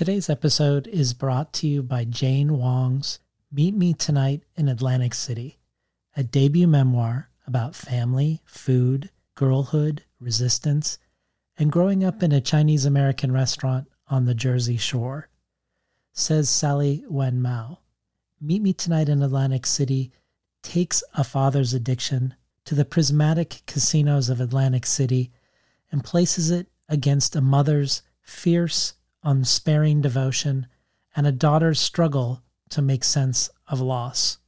Today's episode is brought to you by Jane Wong's Meet Me Tonight in Atlantic City, a debut memoir about family, food, girlhood, resistance, and growing up in a Chinese American restaurant on the Jersey Shore. Says Sally Wen Mao, Meet Me Tonight in Atlantic City takes a father's addiction to the prismatic casinos of Atlantic City and places it against a mother's fierce, unsparing devotion and a daughter's struggle to make sense of loss.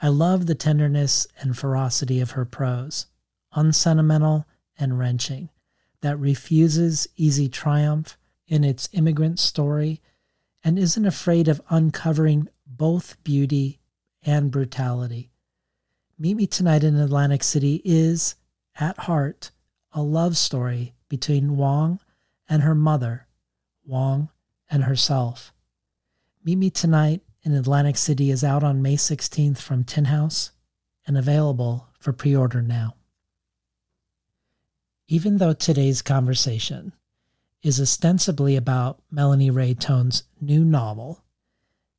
I love the tenderness and ferocity of her prose, unsentimental and wrenching, that refuses easy triumph in its immigrant story and isn't afraid of uncovering both beauty and brutality. Meet Me Tonight in Atlantic City is, at heart, a love story between Wong and her mother, Wong and herself. Meet Me Tonight in Atlantic City is out on May 16th from Tin House and available for pre order now. Even though today's conversation is ostensibly about Melanie Rae Thon's new novel,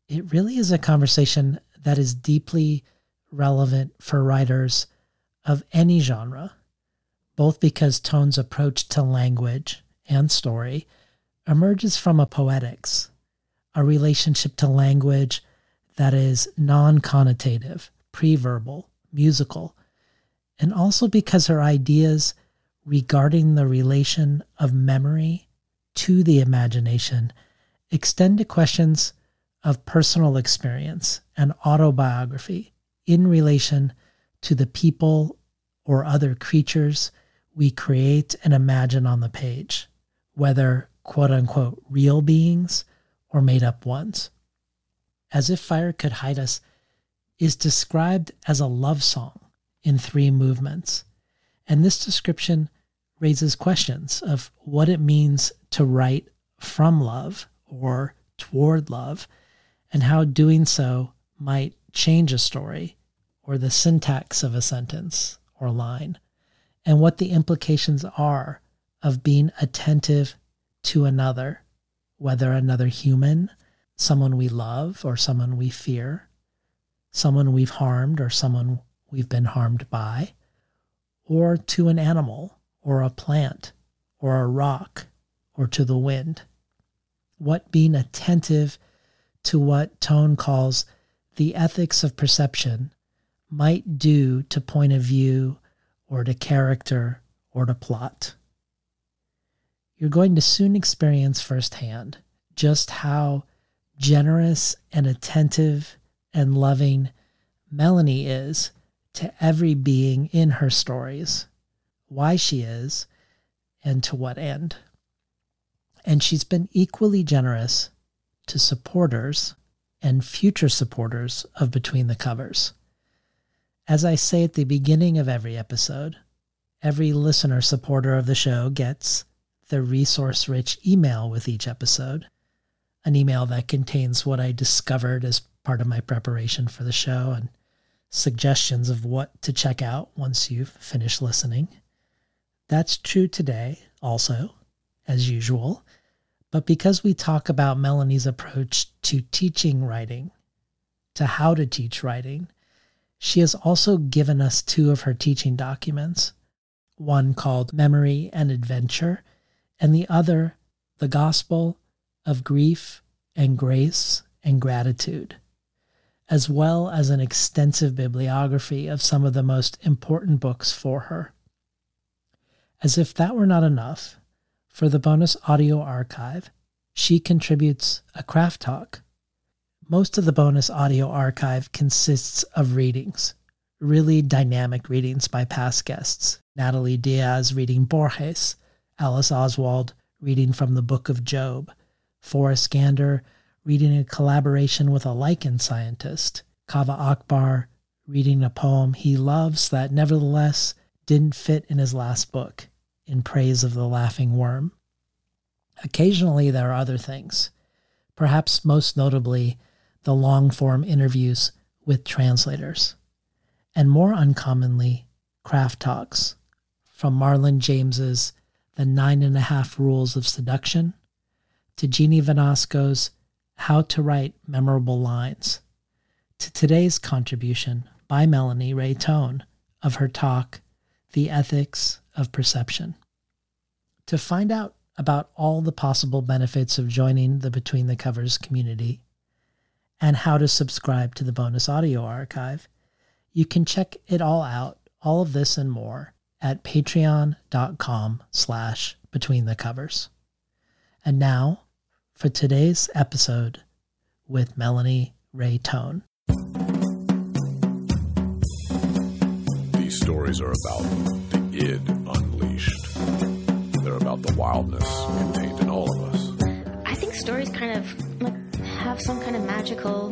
it really is a conversation that is deeply relevant for writers of any genre, both because Thon's approach to language and story emerges from a poetics, a relationship to language that is non connotative, preverbal, musical, and also because her ideas regarding the relation of memory to the imagination extend to questions of personal experience and autobiography in relation to the people or other creatures we create and imagine on the page, whether quote unquote real beings or made up ones. As if Fire Could Hide Us is described as a love song in three movements. And this description raises questions of what it means to write from love or toward love, and how doing so might change a story or the syntax of a sentence or line, and what the implications are of being attentive to another, whether another human, someone we love or someone we fear, someone we've harmed or someone we've been harmed by, or to an animal or a plant or a rock or to the wind. What being attentive to what Thon calls the ethics of perception might do to point of view or to character or to plot you're going to soon experience firsthand just how generous and attentive and loving Melanie is to every being in her stories, why she is, and to what end. And she's been equally generous to supporters and future supporters of Between the Covers. As I say at the beginning of every episode, every listener supporter of the show gets the resource rich email with each episode, an email that contains what I discovered as part of my preparation for the show and suggestions of what to check out once you've finished listening. That's true today, also, as usual. But because we talk about Melanie's approach to teaching writing, to how to teach writing, she has also given us two of her teaching documents one called Memory and Adventure, and the other, the gospel of grief and grace and gratitude, as well as an extensive bibliography of some of the most important books for her. As if that were not enough, for the bonus audio archive, she contributes a craft talk. Most of the bonus audio archive consists of readings, really dynamic readings by past guests. Natalie Diaz reading Borges, Alice Oswald reading from the Book of Job, Forrest Gander reading in collaboration with a lichen scientist, Kaveh Akbar reading a poem he loves that nevertheless didn't fit in his last book, In Praise of the Laughing Worm. Occasionally, there are other things, perhaps most notably the long form interviews with translators, and more uncommonly, craft talks from Marlon James's the Nine and a Half Rules of Seduction, to Jeannie Vanasco's How to Write Memorable Lines, to today's contribution by Melanie Rae Thon of her talk, The Ethics of Perception. To find out about all the possible benefits of joining the Between the Covers community and how to subscribe to the bonus audio archive, you can check it all out, all of this and more, at patreon.com slash between the covers. And now for today's episode with Melanie Rae Thon. These stories are about the id unleashed. They're about the wildness contained in all of us. I think stories kind of like have some kind of magical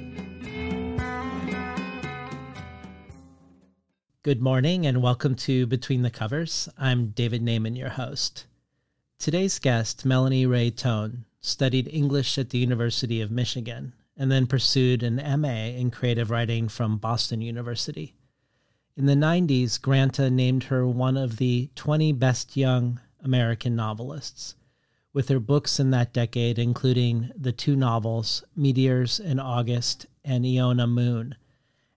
Good morning and welcome to Between the Covers. I'm David Naimon, your host. Today's guest, Melanie Rae Thon, studied English at the University of Michigan and then pursued an MA in creative writing from Boston University. In the 90s, Granta named her one of the 20 best young American novelists, with her books in that decade including the two novels Meteors in August and Iona Moon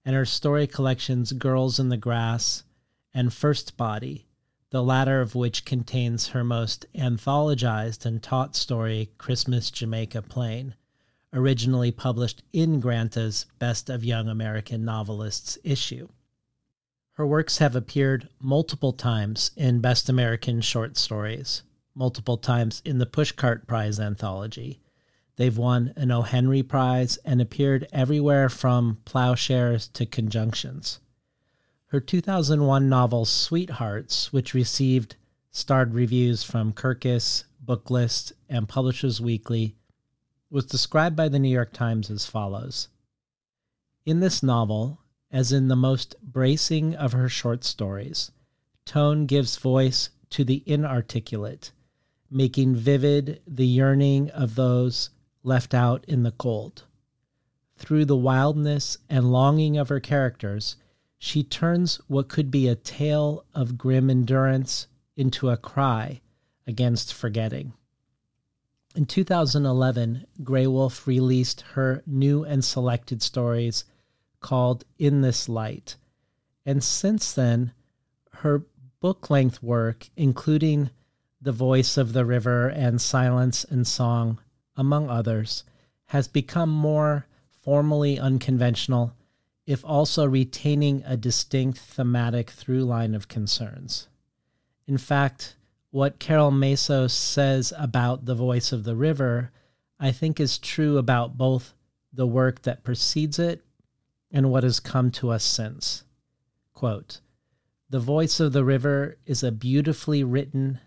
and her story collections Girls in the Grass and First Body, the latter of which contains her most anthologized and taught story, Christmas Jamaica Plain, originally published in Granta's Best of Young American Novelists issue. Her works have appeared multiple times in Best American Short Stories, multiple times in the Pushcart Prize anthology, They've won an O. Henry Prize and appeared everywhere from Ploughshares to conjunctions. Her 2001 novel Sweethearts, which received starred reviews from Kirkus, Booklist, and Publishers Weekly, was described by the New York Times as follows In this novel, as in the most bracing of her short stories, Thon gives voice to the inarticulate, making vivid the yearning of those left out in the cold. Through the wildness and longing of her characters, she turns what could be a tale of grim endurance into a cry against forgetting. In 2011, Graywolf released her new and selected stories called In This Light. And since then, her book length work, including The Voice of the River and Silence and Song, among others, has become more formally unconventional, if also retaining a distinct thematic through line of concerns. In fact, what Carole Maso says about the voice of the river, I think is true about both the work that precedes it and what has come to us since. Quote, the voice of the river is a beautifully written,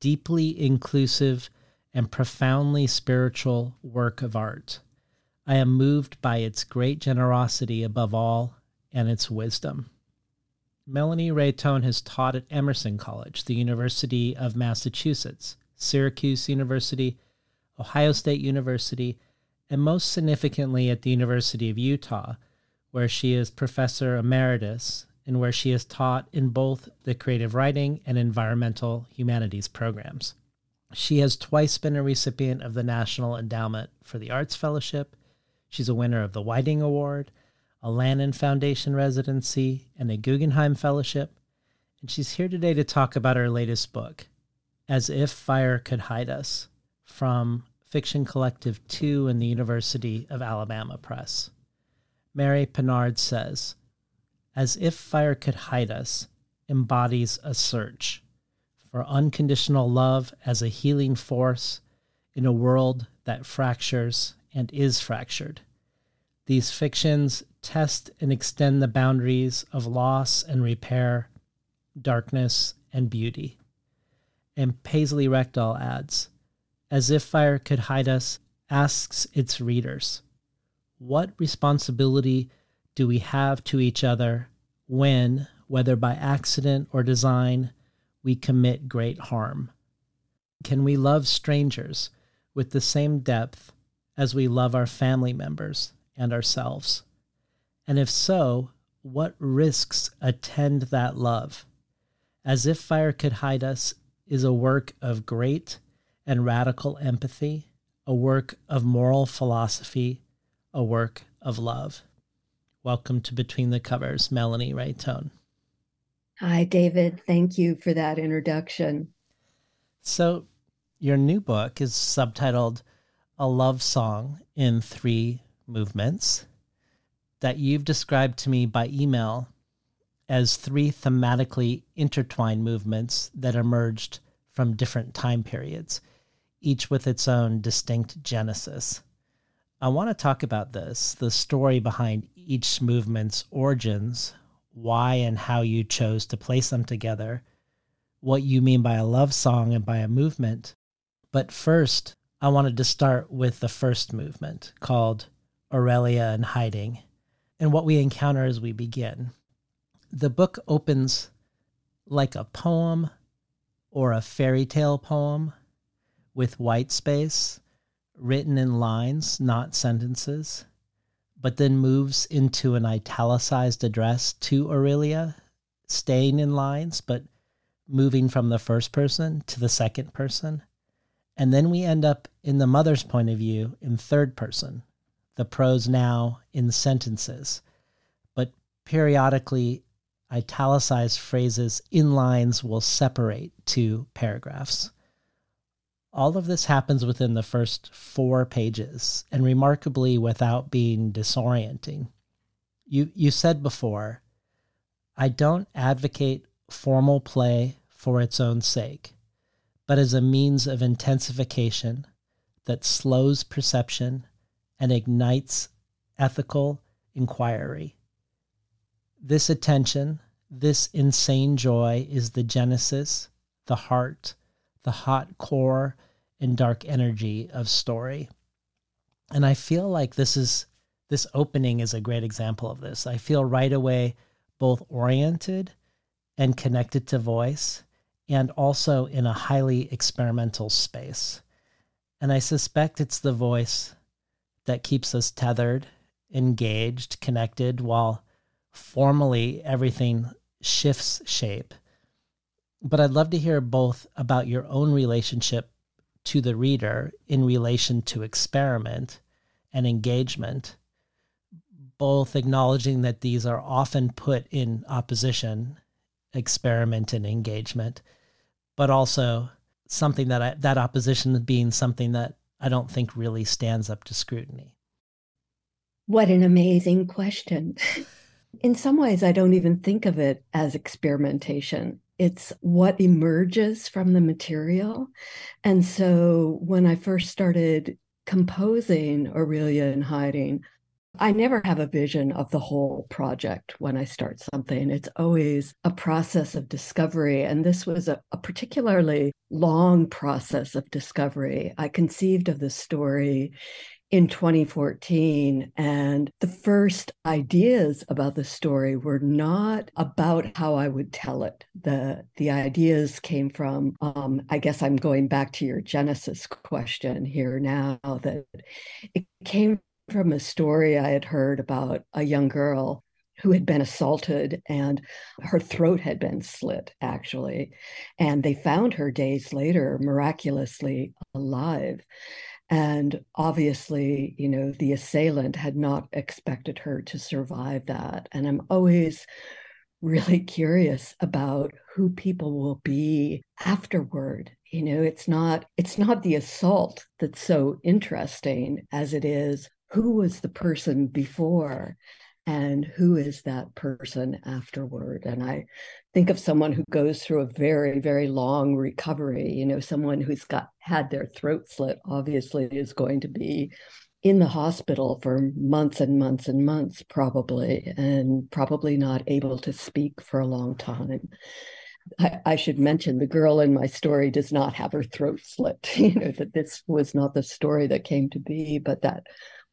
deeply inclusive, and profoundly spiritual work of art. I am moved by its great generosity above all and its wisdom. Melanie Rae Thon has taught at Emerson College, the University of Massachusetts, Syracuse University, Ohio State University, and most significantly at the University of Utah, where she is professor emeritus and where she has taught in both the creative writing and environmental humanities programs. She has twice been a recipient of the National Endowment for the Arts Fellowship. She's a winner of the Whiting Award, a Lannan Foundation residency, and a Guggenheim Fellowship. And she's here today to talk about her latest book, As If Fire Could Hide Us, from Fiction Collective 2 and the University of Alabama Press. Mary Pennard says, As If Fire Could Hide Us embodies a search for unconditional love as a healing force in a world that fractures and is fractured. These fictions test and extend the boundaries of loss and repair, darkness and beauty. And Paisley Rekdal adds, As if fire could hide us, asks its readers, What responsibility do we have to each other when, whether by accident or design, we commit great harm? Can we love strangers with the same depth as we love our family members and ourselves? And if so, what risks attend that love? As If Fire Could Hide Us is a work of great and radical empathy, a work of moral philosophy, a work of love. Welcome to Between the Covers, Melanie Rae-Thon. Hi, David. Thank you for that introduction. So, your new book is subtitled A Love Song in Three Movements that you've described to me by email as three thematically intertwined movements that emerged from different time periods, each with its own distinct genesis. I want to talk about this the story behind each movement's origins, why and how you chose to place them together, what you mean by a love song and by a movement. But first, I wanted to start with the first movement called Aurelia in Hiding and what we encounter as we begin. The book opens like a poem or a fairy tale poem with white space written in lines, not sentences but then moves into an italicized address to Aurelia, staying in lines, but moving from the first person to the second person. And then we end up in the mother's point of view in third person, the prose now in sentences. But periodically, italicized phrases in lines will separate two paragraphs. All of this happens within the first four pages and remarkably without being disorienting. You, you said before, I don't advocate formal play for its own sake, but as a means of intensification that slows perception and ignites ethical inquiry. This attention, this insane joy is the genesis, the heart, the hot core and dark energy of story. And I feel like this is this opening is a great example of this. I feel right away both oriented and connected to voice and also in a highly experimental space. And I suspect it's the voice that keeps us tethered, engaged, connected, while formally everything shifts shape. But I'd love to hear both about your own relationship to the reader in relation to experiment and engagement, both acknowledging that these are often put in opposition, experiment and engagement, but also something that I, that opposition being something that I don't think really stands up to scrutiny. What an amazing question. in some ways, I don't even think of it as experimentation it's what emerges from the material. And so when I first started composing Aurelia in Hiding, I never have a vision of the whole project when I start something. It's always a process of discovery. And this was a, a, particularly long process of discovery. I conceived of the story in 2014. And the first ideas about the story were not about how I would tell it. The, the ideas came from, um, I guess I'm going back to your Genesis question here now, that it came from a story I had heard about a young girl who had been assaulted and her throat had been slit, actually. And they found her days later miraculously alive. And obviously, you know, the assailant had not expected her to survive that. And I'm always really curious about who people will be afterward you know it's not it's not the assault that's so interesting as it is who was the person before and who is that person afterward and i think of someone who goes through a very very long recovery you know someone who's got had their throat slit obviously is going to be in the hospital for months and months and months probably and probably not able to speak for a long time I, I, should mention the girl in my story does not have her throat slit. You know that this was not the story that came to be, but that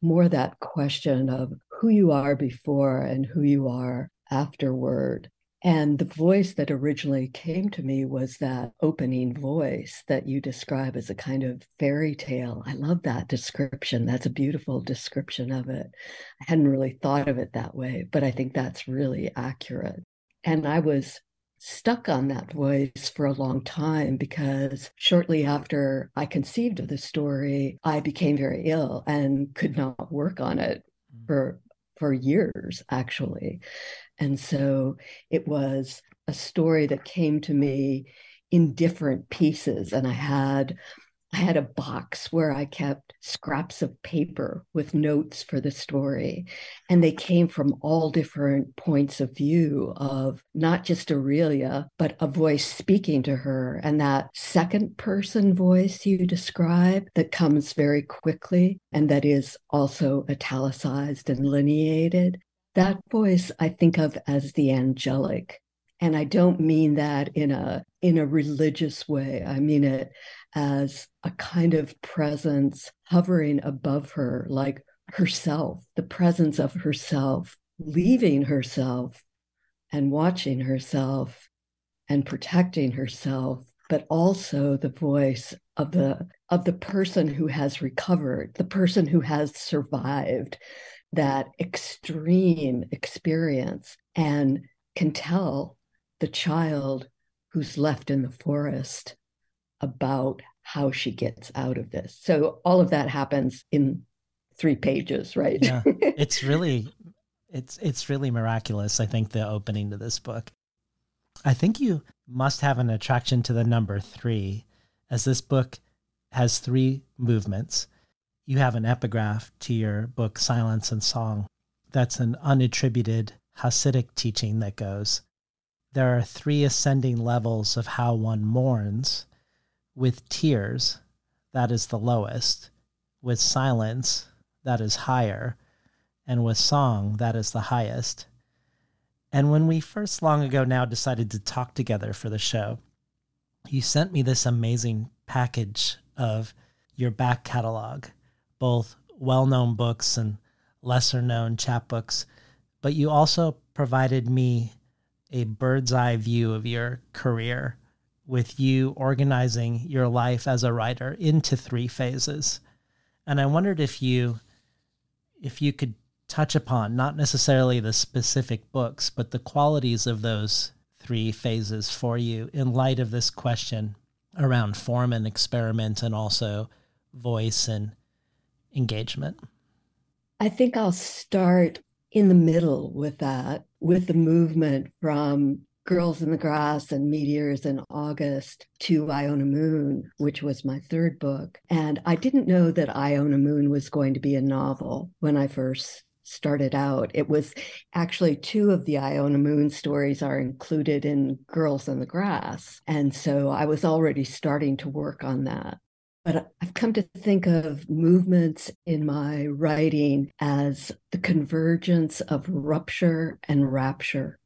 more that question of who you are before and who you are afterward. And the voice that originally came to me was that opening voice that you describe as a kind of fairy tale. I love that description. That's a beautiful description of it. I hadn't really thought of it that way, but I think that's really accurate. And I was stuck on that voice for a long time because shortly after I conceived of the story, I became very ill and could not work on it mm. for for years actually. And so it was a story that came to me in different pieces and I had I had a box where I kept scraps of paper with notes for the story. And they came from all different points of view of not just Aurelia, but a voice speaking to her. And that second person voice you describe that comes very quickly and that is also italicized and lineated. That voice I think of as the angelic and i don't mean that in a in a religious way i mean it as a kind of presence hovering above her, like herself, the presence of herself, leaving herself and watching herself and protecting herself but also the voice of the of the person who has recovered the person who has survived that extreme experience and can tell the child who's left in the forest about how she gets out of this. So all of that happens in three pages, right? yeah. It's really it's it's really miraculous, I think the opening to this book. I think you must have an attraction to the number 3 as this book has three movements. You have an epigraph to your book Silence and Song. That's an unattributed Hasidic teaching that goes there are three ascending levels of how one mourns with tears, that is the lowest. With silence, that is higher. And with song, that is the highest. And when we first long ago now decided to talk together for the show, you sent me this amazing package of your back catalog, both well known books and lesser known chapbooks, but you also provided me a bird's eye view of your career with you organizing your life as a writer into three phases. And I wondered if you if you could touch upon not necessarily the specific books, but the qualities of those three phases for you in light of this question around form and experiment and also voice and engagement. I think I'll start in the middle with that, with the movement from Girls in the Grass and Meteors in August to Iona Moon, which was my third book. And I didn't know that Iona Moon was going to be a novel when I first started out. It was actually two of the Iona Moon stories are included in Girls in the Grass. And so I was already starting to work on that. But I've come to think of movements in my writing as the convergence of rupture and rapture.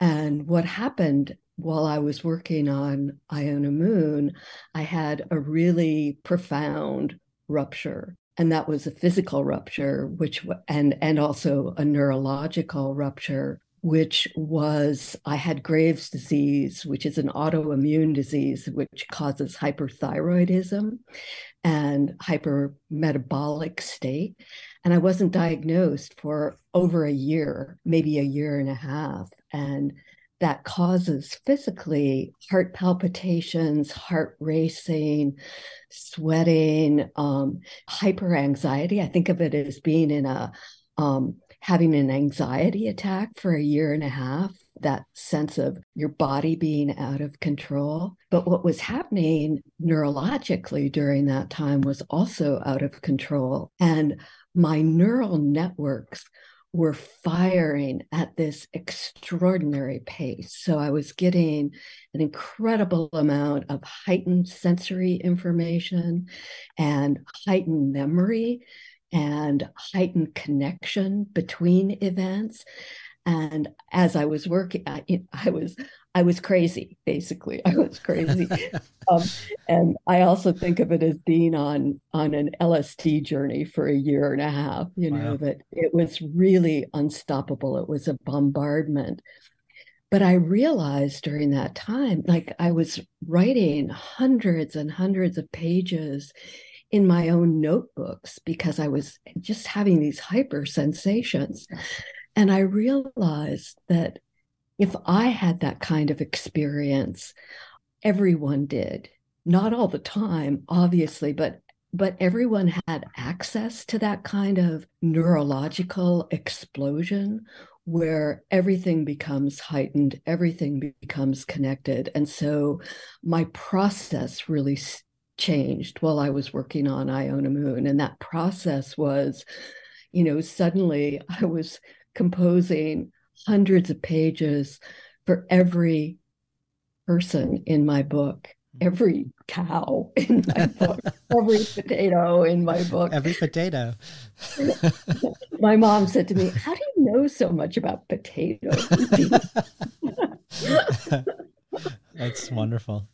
And what happened while I was working on Iona Moon, I had a really profound rupture. And that was a physical rupture, which and and also a neurological rupture, which was I had Graves' disease, which is an autoimmune disease which causes hyperthyroidism and hypermetabolic state. And I wasn't diagnosed for over a year, maybe a year and a half. And that causes physically heart palpitations, heart racing, sweating, um, hyper anxiety. I think of it as being in a um, having an anxiety attack for a year and a half, that sense of your body being out of control. But what was happening neurologically during that time was also out of control. And my neural networks were firing at this extraordinary pace. So I was getting an incredible amount of heightened sensory information and heightened memory and heightened connection between events. And as I was working, I, I was I was crazy. Basically, I was crazy, um, and I also think of it as being on on an LSD journey for a year and a half. You know wow. that it was really unstoppable. It was a bombardment. But I realized during that time, like I was writing hundreds and hundreds of pages in my own notebooks because I was just having these hyper sensations. And I realized that if I had that kind of experience, everyone did. Not all the time, obviously, but but everyone had access to that kind of neurological explosion where everything becomes heightened, everything becomes connected. And so my process really changed while I was working on Iona Moon. And that process was, you know, suddenly I was composing hundreds of pages for every person in my book, mm-hmm. every cow in my book, every potato in my book. Every potato. my mom said to me, How do you know so much about potatoes? That's wonderful.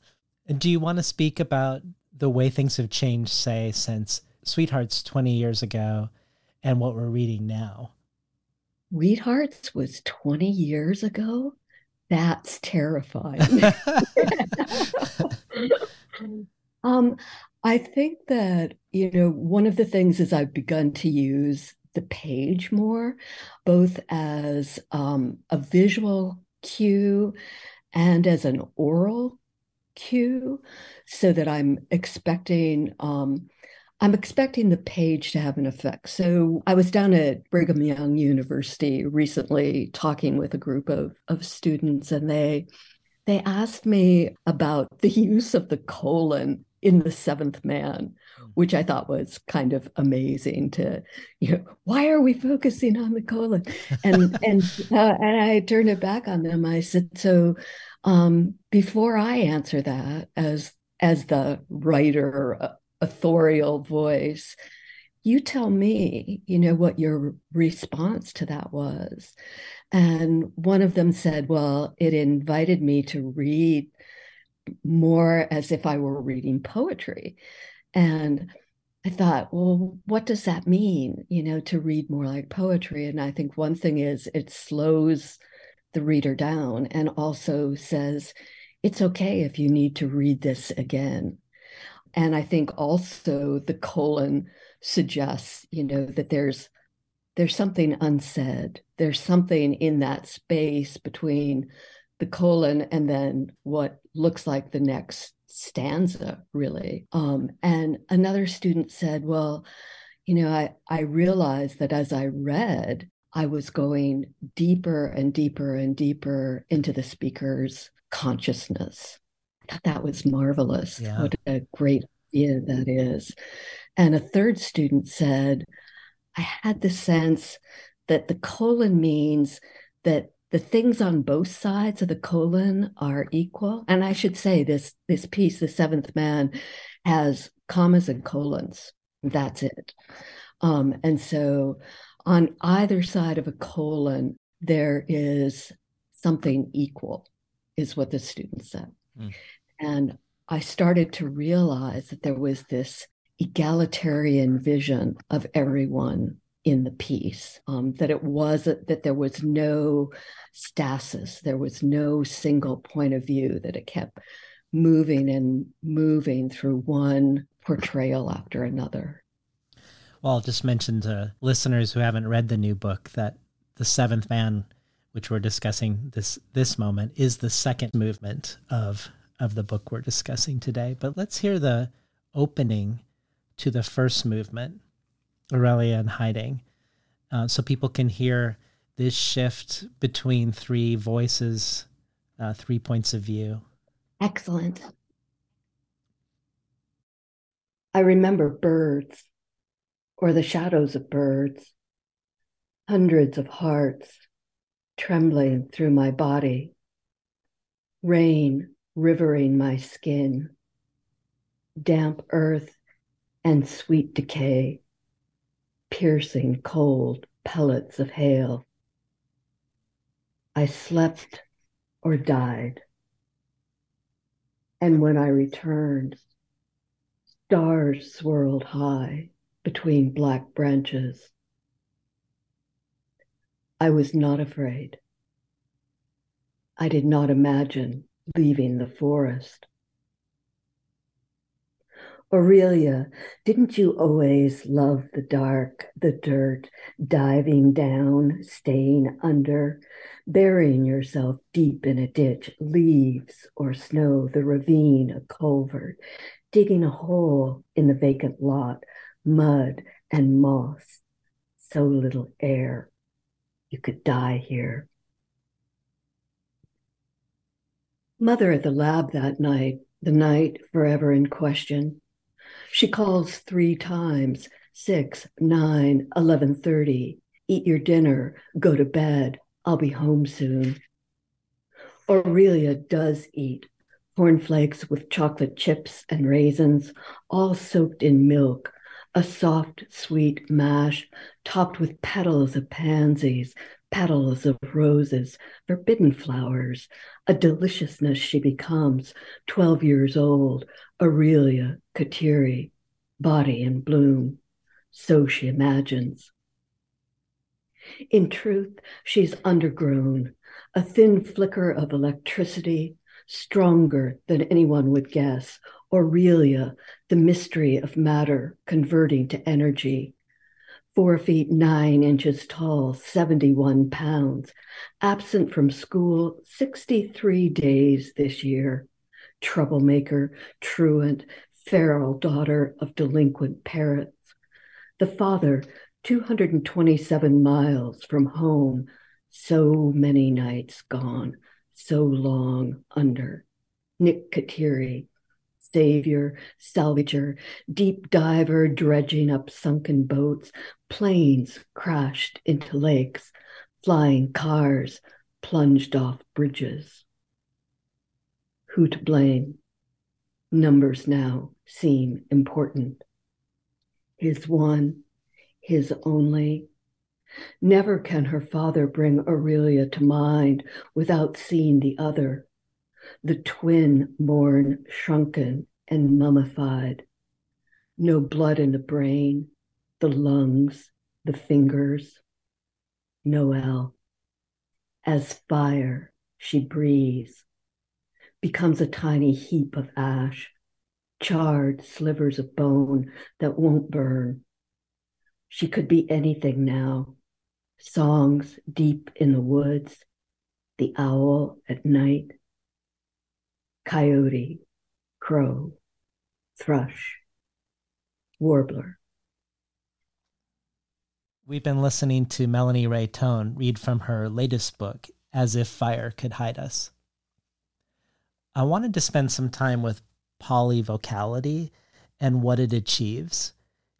Do you want to speak about the way things have changed, say, since Sweethearts 20 years ago and what we're reading now? Sweethearts was 20 years ago. That's terrifying. um, I think that, you know, one of the things is I've begun to use the page more, both as um, a visual cue and as an oral cue, so that I'm expecting um, I'm expecting the page to have an effect. So I was down at Brigham Young University recently talking with a group of, of students, and they they asked me about the use of the colon in the seventh man, hmm. which I thought was kind of amazing to, you know, why are we focusing on the colon? And and uh, and I turned it back on them. I said, so um, before I answer that as as the writer uh, authorial voice. You tell me you know what your response to that was. And one of them said well it invited me to read more as if i were reading poetry. And i thought well what does that mean you know to read more like poetry? And i think one thing is it slows the reader down and also says it's okay if you need to read this again and i think also the colon suggests you know that there's there's something unsaid. There's something in that space between the colon and then what looks like the next stanza really. Um, and another student said well you know i i realized that as i read i was going deeper and deeper and deeper into the speaker's consciousness that was marvelous. Yeah. What a great idea that is. And a third student said, I had the sense that the colon means that the things on both sides of the colon are equal. And I should say this this piece, The Seventh Man, has commas and colons. That's it. Um, and so on either side of a colon, there is something equal, is what the student said. Mm. And I started to realize that there was this egalitarian vision of everyone in the piece, um, that it wasn't that there was no stasis, there was no single point of view, that it kept moving and moving through one portrayal after another. Well, I'll just mention to listeners who haven't read the new book that The Seventh Man, which we're discussing this this moment, is the second movement of of the book we're discussing today. But let's hear the opening to the first movement, Aurelia in Hiding, uh, so people can hear this shift between three voices, uh, three points of view. Excellent. I remember birds or the shadows of birds. hundreds of hearts trembling through my body, rain rivering my skin, damp earth and sweet decay, piercing cold pellets of hail. I slept or died. And when I returned, stars swirled high between black branches. I was not afraid. I did not imagine leaving the forest. Aurelia, didn't you always love the dark, the dirt, diving down, staying under, burying yourself deep in a ditch, leaves or snow, the ravine, a culvert, digging a hole in the vacant lot, mud and moss, so little air. You could die here. Mother at the lab that night, the night forever in question. She calls three times, six, nine, eleven thirty. Eat your dinner, go to bed. I'll be home soon. Aurelia does eat cornflakes with chocolate chips and raisins, all soaked in milk, a soft, sweet mash topped with petals of pansies, petals of roses, forbidden flowers, a deliciousness she becomes, 12 years old, Aurelia Kateri, body in bloom. So she imagines. In truth, she's undergrown, a thin flicker of electricity, stronger than anyone would guess, Aurelia, the mystery of matter converting to energy. Four feet nine inches tall, 71 pounds, absent from school 63 days this year. Troublemaker, truant, feral daughter of delinquent parents. The father, 227 miles from home, so many nights gone, so long under. Nick Kateri, savior, salvager, deep diver dredging up sunken boats, planes crashed into lakes, flying cars plunged off bridges. Who to blame? Numbers now seem important. His one, his only. Never can her father bring Aurelia to mind without seeing the other the twin born shrunken and mummified. No blood in the brain, the lungs, the fingers. Noel. As fire, she breathes, becomes a tiny heap of ash, charred slivers of bone that won't burn. She could be anything now. Songs deep in the woods, the owl at night, coyote, crow, thrush, warbler. We've been listening to Melanie Rae Thon read from her latest book, As If Fire Could Hide Us. I wanted to spend some time with polyvocality and what it achieves,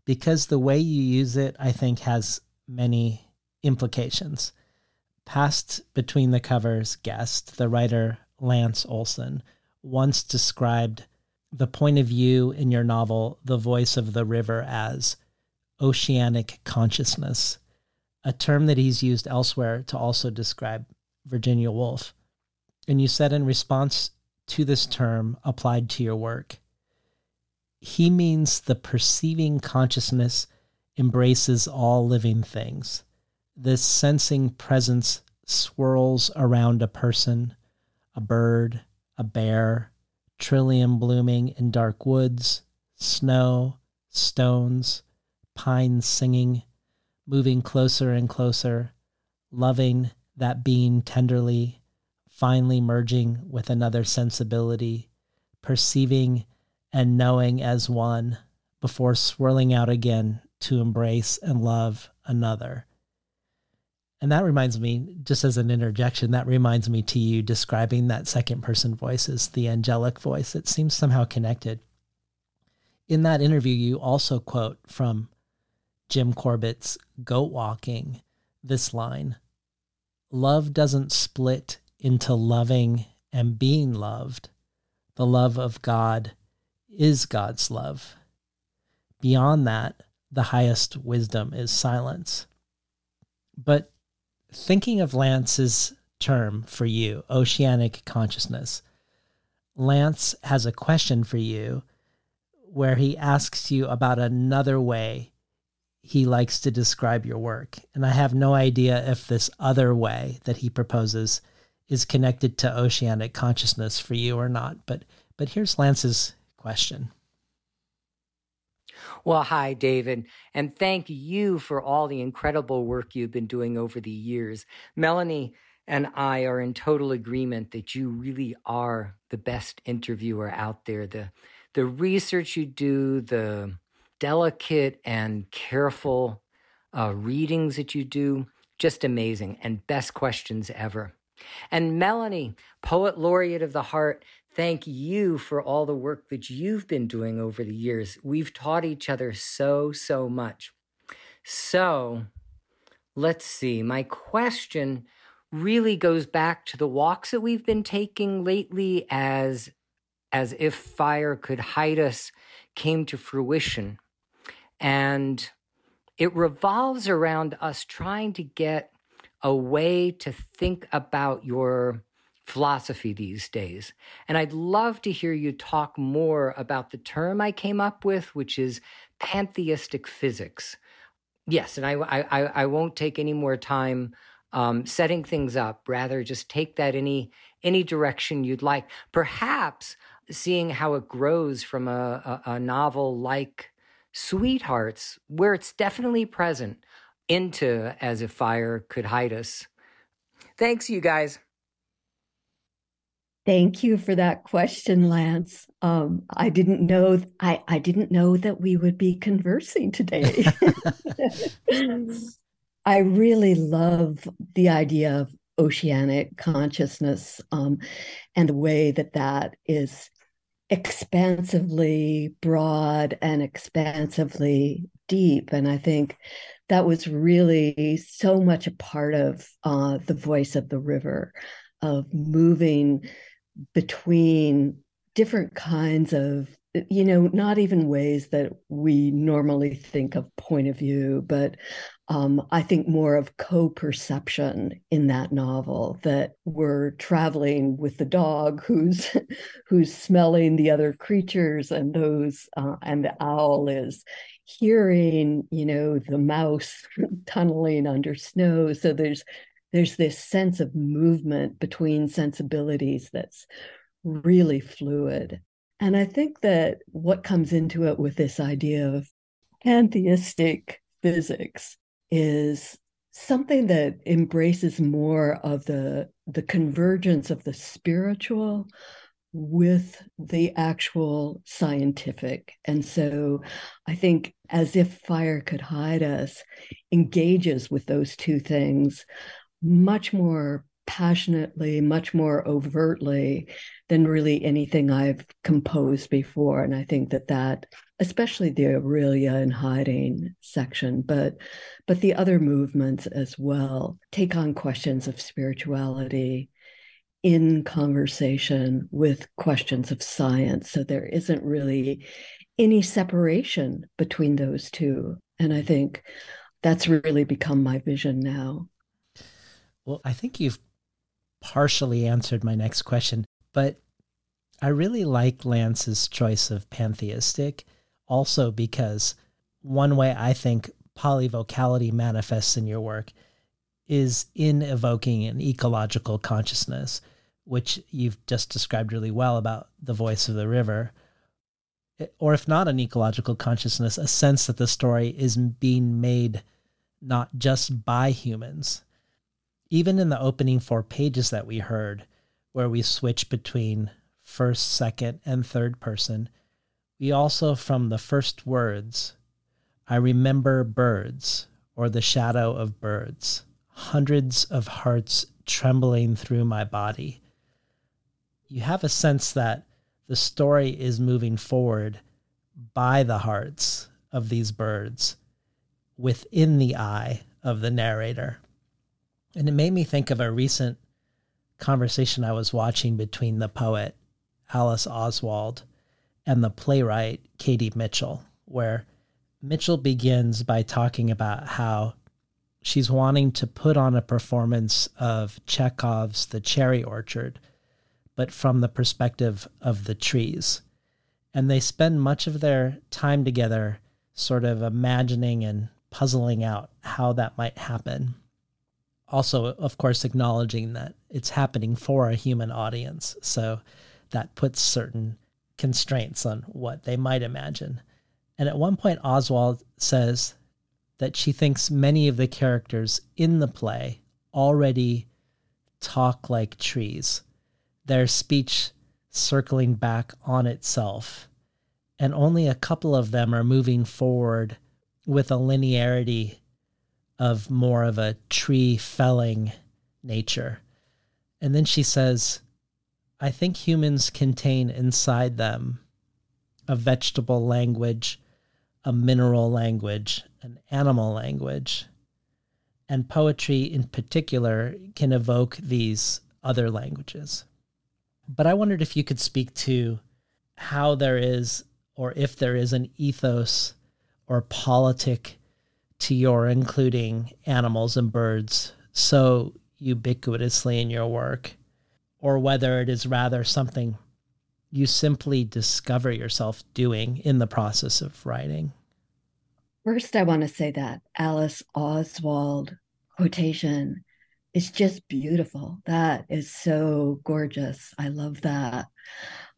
because the way you use it, I think, has many implications. Past Between the Covers guest, the writer Lance Olsen, once described the point of view in your novel, The Voice of the River, as oceanic consciousness, a term that he's used elsewhere to also describe Virginia Woolf. And you said in response to this term applied to your work, he means the perceiving consciousness embraces all living things. This sensing presence swirls around a person, a bird, a bear, trillium blooming in dark woods, snow, stones, pines singing, moving closer and closer, loving that being tenderly, finally merging with another sensibility, perceiving and knowing as one before swirling out again to embrace and love another. And that reminds me, just as an interjection, that reminds me to you describing that second person voice as the angelic voice. It seems somehow connected. In that interview, you also quote from Jim Corbett's Goat Walking this line Love doesn't split into loving and being loved. The love of God is God's love. Beyond that, the highest wisdom is silence. But thinking of Lance's term for you, oceanic consciousness, Lance has a question for you where he asks you about another way he likes to describe your work. And I have no idea if this other way that he proposes is connected to oceanic consciousness for you or not. But but here's Lance's question. Well, hi, David, and thank you for all the incredible work you've been doing over the years. Melanie and I are in total agreement that you really are the best interviewer out there. The the research you do, the delicate and careful uh, readings that you do, just amazing and best questions ever. And Melanie, Poet Laureate of the Heart, thank you for all the work that you've been doing over the years. We've taught each other so, so much. So, let's see. My question really goes back to the walks that we've been taking lately as as if fire could hide us came to fruition. And it revolves around us trying to get a way to think about your philosophy these days. And I'd love to hear you talk more about the term I came up with, which is pantheistic physics. Yes, and I, I, I won't take any more time um, setting things up. Rather, just take that any any direction you'd like. Perhaps seeing how it grows from a, a, a novel like Sweethearts, where it's definitely present, into As If Fire Could Hide Us. Thanks, you guys. Thank you for that question, Lance. Um, I didn't know I, I didn't know that we would be conversing today. I really love the idea of oceanic consciousness um, and the way that that is expansively broad and expansively deep. And I think that was really so much a part of uh, the voice of the river, of moving between different kinds of you know not even ways that we normally think of point of view but um, I think more of co-perception in that novel that we're traveling with the dog who's who's smelling the other creatures and those uh, and the owl is hearing you know the mouse tunneling under snow. So there's there's this sense of movement between sensibilities that's really fluid and i think that what comes into it with this idea of pantheistic physics is something that embraces more of the the convergence of the spiritual with the actual scientific. And so I think as if fire could hide us engages with those two things much more passionately, much more overtly than really anything I've composed before. And I think that that, especially the Aurelia in Hiding section, but but the other movements as well, take on questions of spirituality in conversation with questions of science. So there isn't really any separation between those two. And I think that's really become my vision now. Well, I think you've partially answered my next question, but I really like Lance's choice of pantheistic also because one way I think polyvocality manifests in your work is in evoking an ecological consciousness, which you've just described really well about the voice of the river. Or if not an ecological consciousness, a sense that the story is being made not just by humans, even in the opening four pages that we heard, where we switch between first, second, and third person, we also, from the first words, I remember birds or the shadow of birds, hundreds of hearts trembling through my body. You have a sense that the story is moving forward by the hearts of these birds within the eye of the narrator And it made me think of a recent conversation I was watching between the poet Alice Oswald and the playwright Katie Mitchell, where Mitchell begins by talking about how she's wanting to put on a performance of Chekhov's The Cherry Orchard, but from the perspective of the trees. And they spend much of their time together sort of imagining and puzzling out how that might happen. Also, of course, acknowledging that it's happening for a human audience. So that puts certain constraints on what they might imagine. And at one point, Oswald says that she thinks many of the characters in the play already talk like trees, their speech circling back on itself. And only a couple of them are moving forward with a linearity of more of a tree felling nature. And then she says, I think humans contain inside them a vegetable language, a mineral language, an animal language. And poetry in particular can evoke these other languages. But I wondered if you could speak to how there is, or if there is, an ethos or politic to your including animals and birds so ubiquitously in your work, or whether it is rather something you simply discover yourself doing in the process of writing. First, I want to say that Alice Oswald quotation is just beautiful. That is so gorgeous. I love that.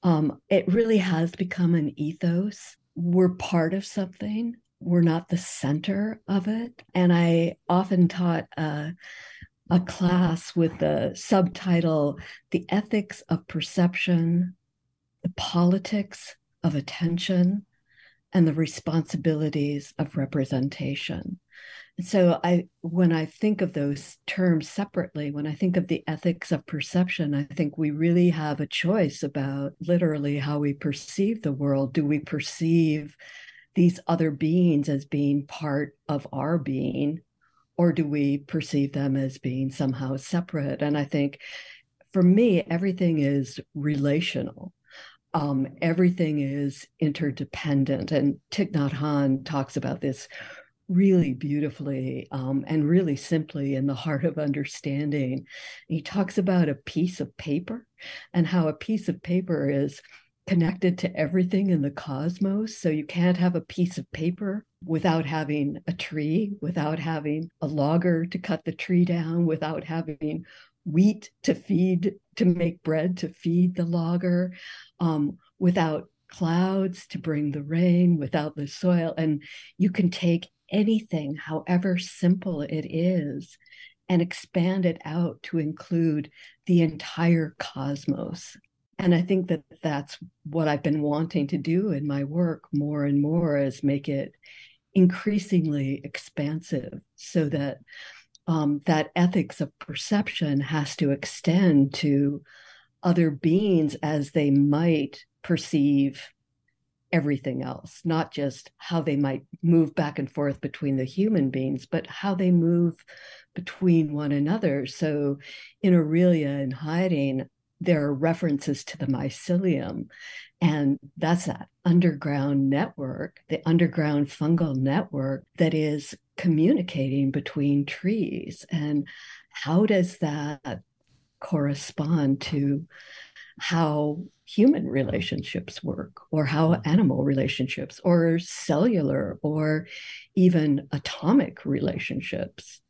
Um, it really has become an ethos. We're part of something, we're not the center of it. And I often taught a, a class with the subtitle The Ethics of Perception, the Politics of Attention, and the responsibilities of representation. So I when I think of those terms separately, when I think of the ethics of perception, I think we really have a choice about literally how we perceive the world. Do we perceive these other beings as being part of our being or do we perceive them as being somehow separate? And I think for me everything is relational um, everything is interdependent. And Thich Nhat talks about this really beautifully um, and really simply in the heart of understanding. He talks about a piece of paper and how a piece of paper is connected to everything in the cosmos. So you can't have a piece of paper without having a tree, without having a logger to cut the tree down, without having wheat to feed to make bread to feed the logger um, without clouds to bring the rain without the soil and you can take anything however simple it is and expand it out to include the entire cosmos and i think that that's what i've been wanting to do in my work more and more is make it increasingly expansive so that um, that ethics of perception has to extend to other beings as they might perceive everything else, not just how they might move back and forth between the human beings, but how they move between one another. So in Aurelia in Hiding, there are references to the mycelium. And that's that underground network, the underground fungal network that is communicating between trees. And how does that correspond to how human relationships work, or how animal relationships, or cellular, or even atomic relationships?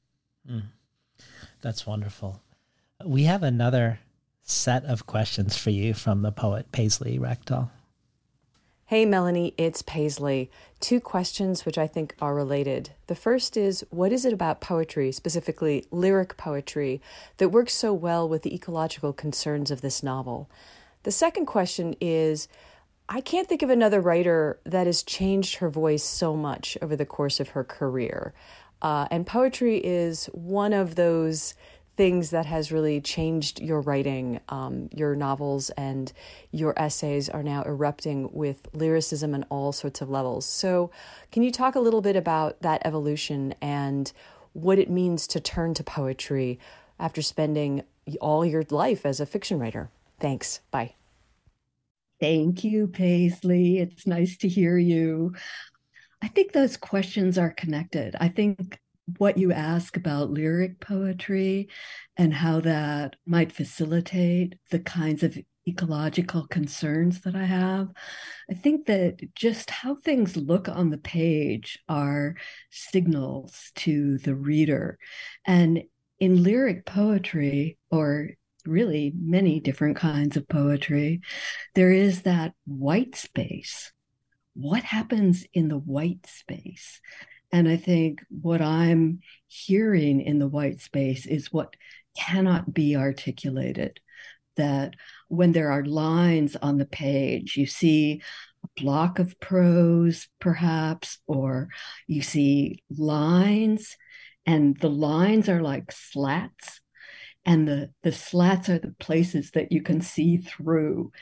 Mm. That's wonderful. We have another set of questions for you from the poet Paisley Rekdal. Hey, Melanie, it's Paisley. Two questions which I think are related. The first is what is it about poetry, specifically lyric poetry, that works so well with the ecological concerns of this novel? The second question is I can't think of another writer that has changed her voice so much over the course of her career. Uh, and poetry is one of those things that has really changed your writing. Um, your novels and your essays are now erupting with lyricism on all sorts of levels. So, can you talk a little bit about that evolution and what it means to turn to poetry after spending all your life as a fiction writer. Thanks. Bye. Thank you, Paisley. It's nice to hear you. I think those questions are connected. I think what you ask about lyric poetry and how that might facilitate the kinds of ecological concerns that I have. I think that just how things look on the page are signals to the reader. And in lyric poetry, or really many different kinds of poetry, there is that white space. What happens in the white space? And I think what I'm hearing in the white space is what cannot be articulated. That when there are lines on the page, you see a block of prose, perhaps, or you see lines, and the lines are like slats, and the, the slats are the places that you can see through.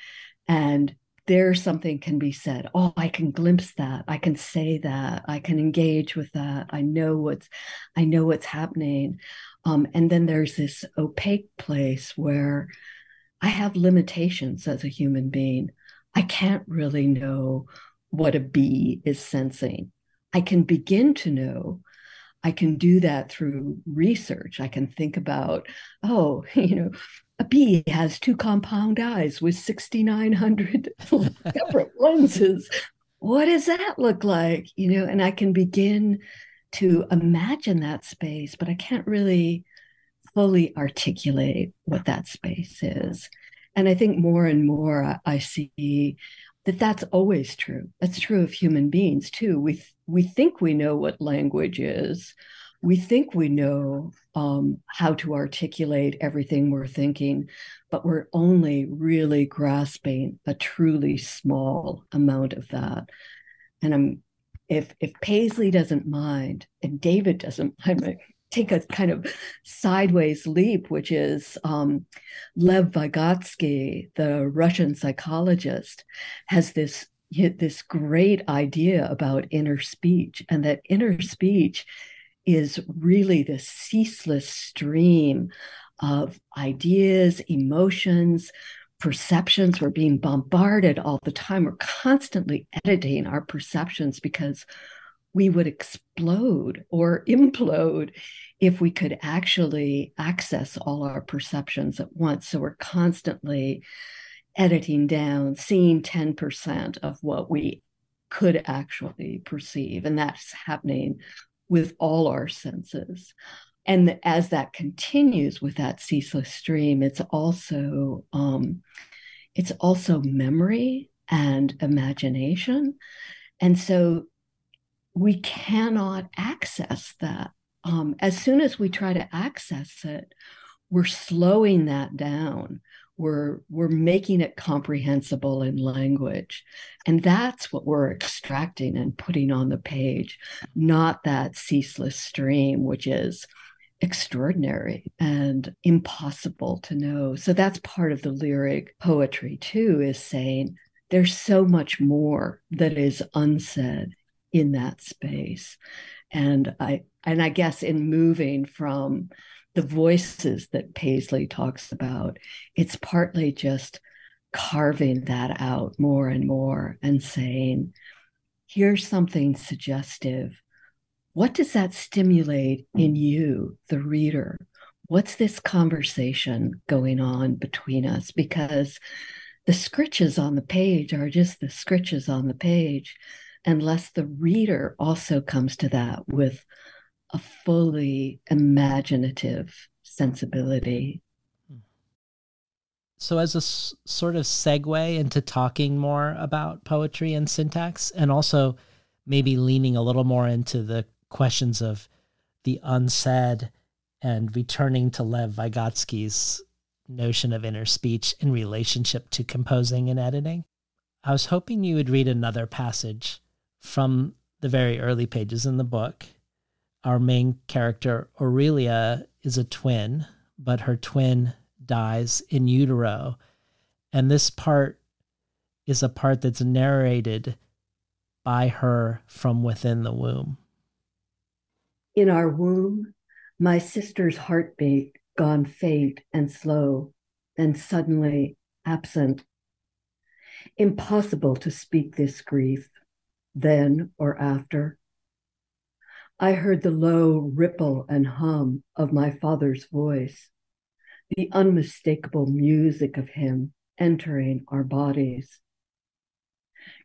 And there something can be said oh i can glimpse that i can say that i can engage with that i know what's i know what's happening um, and then there's this opaque place where I have limitations as a human being. I can't really know what a bee is sensing. I can begin to know. I can do that through research. I can think about, oh, you know, a bee has two compound eyes with 6,900 separate lenses. What does that look like? You know, and I can begin to imagine that space, but I can't really fully articulate what that space is. And I think more and more I, I see that that's always true. That's true of human beings too. We we think we know what language is. We think we know um, how to articulate everything we're thinking, but we're only really grasping a truly small amount of that. And I'm if if Paisley doesn't mind and David doesn't mind, take a kind of sideways leap, which is um, Lev Vygotsky, the Russian psychologist, has this this great idea about inner speech, and that inner speech is really the ceaseless stream of ideas, emotions, perceptions. We're being bombarded all the time. We're constantly editing our perceptions because we would explode or implode if we could actually access all our perceptions at once. So we're constantly editing down, seeing 10% of what we could actually perceive. And that's happening with all our senses. And as that continues with that ceaseless stream, it's also um, it's also memory and imagination. And so we cannot access that. Um, as soon as we try to access it, we're slowing that down. We're we're making it comprehensible in language, and that's what we're extracting and putting on the page, not that ceaseless stream, which is extraordinary and impossible to know. So that's part of the lyric poetry too, is saying there's so much more that is unsaid in that space and i and i guess in moving from the voices that paisley talks about it's partly just carving that out more and more and saying here's something suggestive. What does that stimulate in you the reader? What's this conversation going on between us? Because the scritches on the page are just the scritches on the page unless the reader also comes to that with a fully imaginative sensibility. So, as a s- sort of segue into talking more about poetry and syntax, and also maybe leaning a little more into the questions of the unsaid and returning to Lev Vygotsky's notion of inner speech in relationship to composing and editing, I was hoping you would read another passage from the very early pages in the book. Our main character, Aurelia, is a twin, but her twin dies in utero. And this part is a part that's narrated by her from within the womb. In our womb, My sister's heartbeat gone faint and slow, then suddenly absent. Impossible to speak this grief, then or after. I heard the low ripple and hum of my father's voice, the unmistakable music of him entering our bodies.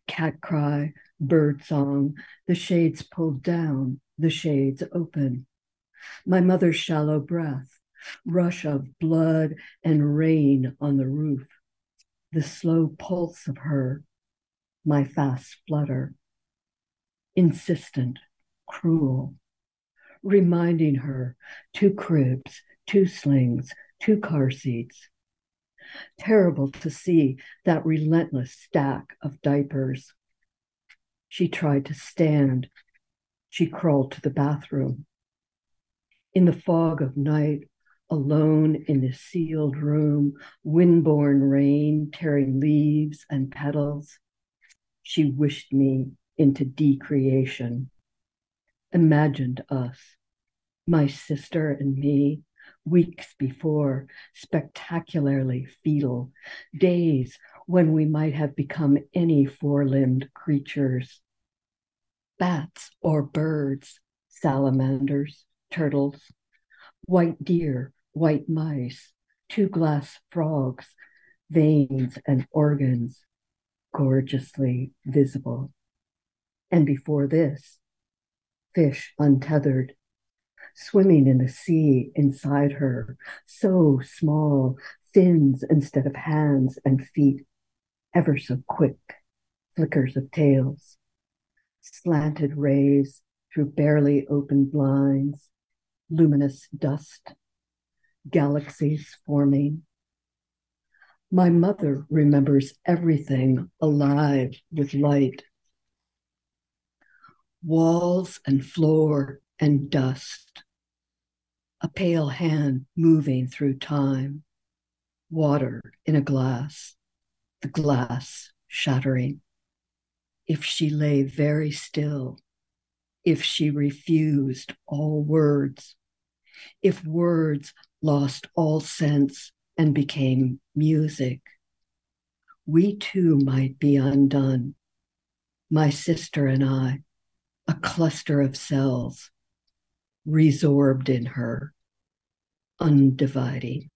Cat cry, bird song, the shades pulled down, the shades open. My mother's shallow breath, rush of blood and rain on the roof, the slow pulse of her, my fast flutter, insistent, cruel, reminding her two cribs, two slings, two car seats. Terrible to see that relentless stack of diapers. She tried to stand. She crawled to the bathroom. In the fog of night, alone in the sealed room, wind-borne rain tearing leaves and petals. She wished me into decreation, imagined us, my sister and me, weeks before, spectacularly fetal, days when we might have become any four limbed creatures. Bats or birds, salamanders, turtles, white deer, white mice, two glass frogs, veins and organs gorgeously visible. And before this, fish untethered, swimming in the sea inside her, so small, fins instead of hands and feet, ever so quick, flickers of tails, slanted rays through barely open blinds, luminous dust, galaxies forming. My mother remembers everything alive with light. Walls and floor and dust. A pale hand moving through time. Water in a glass, the glass shattering. If she lay very still, if she refused all words, if words lost all sense and became music, we too might be undone. My sister and I, a cluster of cells, resorbed in her, undividing.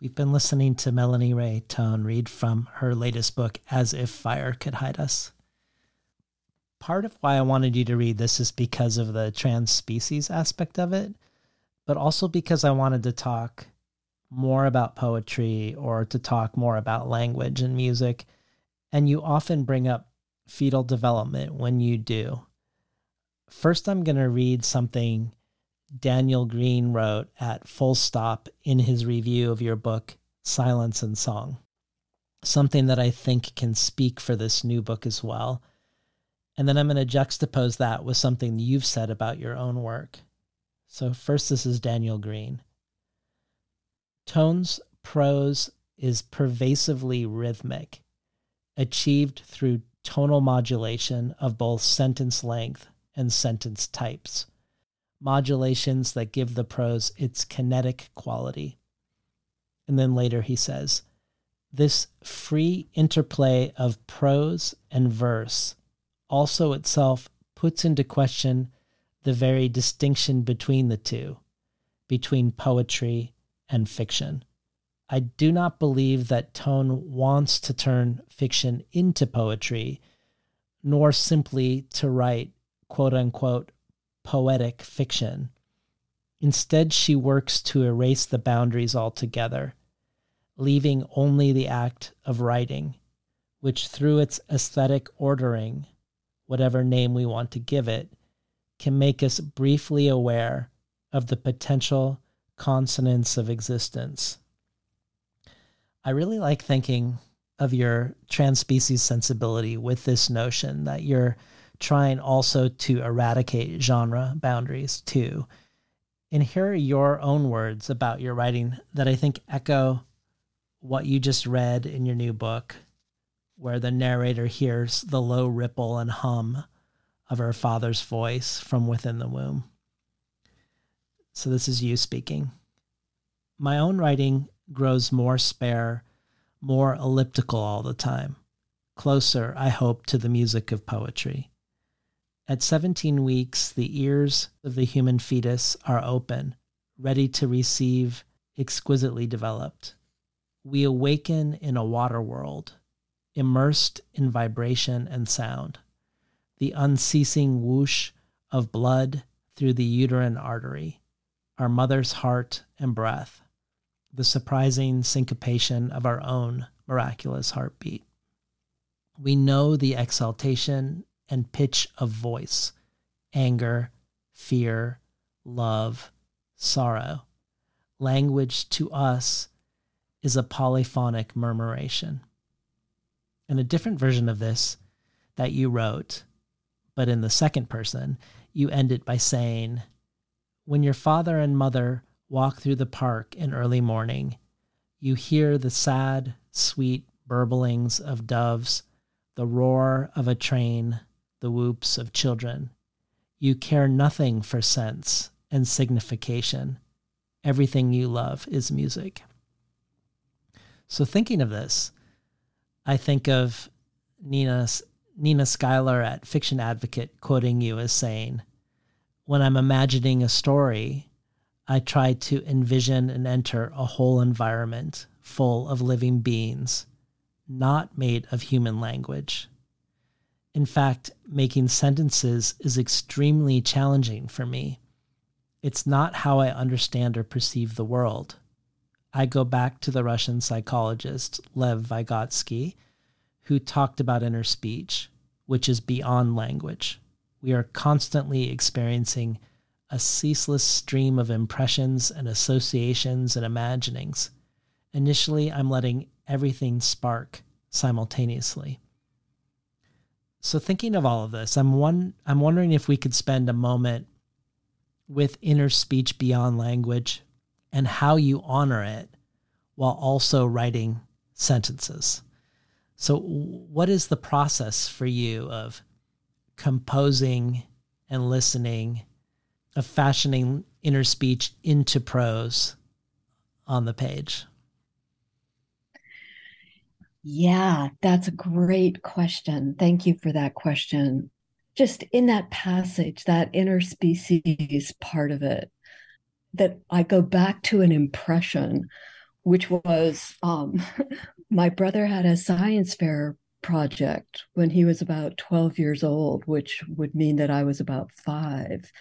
We've been listening to Melanie Rae Thon read from her latest book, As If Fire Could Hide Us part of why I wanted you to read this is because of the trans species aspect of it, but also because I wanted to talk more about poetry or to talk more about language and music. And you often bring up fetal development when you do. First, I'm going to read something Daniel Green wrote at Full Stop in his review of your book, Silence and Song. Something that I think can speak for this new book as well and then I'm going to juxtapose that with something you've said about your own work. So, first, this is Daniel Green. Thon's prose is pervasively rhythmic, achieved through tonal modulation of both sentence length and sentence types, modulations that give the prose its kinetic quality. And then later he says, this free interplay of prose and verse also itself puts into question the very distinction between the two, between poetry and fiction. I do not believe that Thon wants to turn fiction into poetry, nor simply to write quote unquote poetic fiction. Instead, she works to erase the boundaries altogether, leaving only the act of writing, which through its aesthetic ordering whatever name we want to give it, can make us briefly aware of the potential consonance of existence. I really like thinking of your trans-species sensibility with this notion that you're trying also to eradicate genre boundaries too. And here are your own words about your writing that I think echo what you just read in your new book where the narrator hears the low ripple and hum of her father's voice from within the womb. So this is you speaking. My own writing grows more spare, more elliptical all the time, closer, I hope, to the music of poetry. At 17 weeks, the ears of the human fetus are open, ready to receive exquisitely developed. We awaken in a water world, immersed in vibration and sound, the unceasing whoosh of blood through the uterine artery, our mother's heart and breath, the surprising syncopation of our own miraculous heartbeat. We know the exaltation and pitch of voice, anger, fear, love, sorrow. Language to us is a polyphonic murmuration. And a different version of this that you wrote, but in the second person, you end it by saying, When your father and mother walk through the park in early morning, you hear the sad, sweet burblings of doves, the roar of a train, the whoops of children. You care nothing for sense and signification. Everything you love is music. So, thinking of this, I think of Nina, Nina Schuyler at Fiction Advocate quoting you as saying, When I'm imagining a story, I try to envision and enter a whole environment full of living beings, not made of human language. In fact, making sentences is extremely challenging for me. It's not how I understand or perceive the world. I go back to the Russian psychologist Lev Vygotsky, who talked about inner speech, which is beyond language. We are constantly experiencing a ceaseless stream of impressions and associations and imaginings. Initially, I'm letting everything spark simultaneously. So, thinking of all of this, I'm one. I'm wondering if we could spend a moment with inner speech beyond language and how you honor it while also writing sentences. So, what is the process for you of composing and listening of fashioning inner speech into prose on the page? Yeah, that's a great question. Thank you for that question. Just in that passage, that interspecies part of it, that I go back to an impression, which was um, my brother had a science fair project when he was about 12 years old, which would mean that I was about five.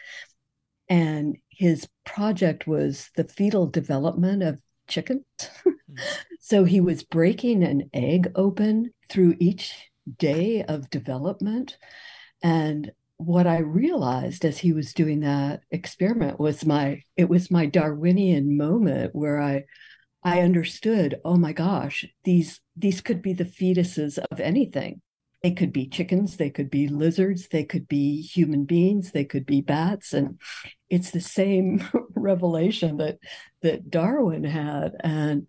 And his project was the fetal development of chickens. Hmm. so he was breaking an egg open through each day of development. And what I realized as he was doing that experiment was my it was my Darwinian moment where I I understood, oh my gosh, these these could be the fetuses of anything. They could be chickens, they could be lizards, they could be human beings, they could be bats, and it's the same revelation that that Darwin had, and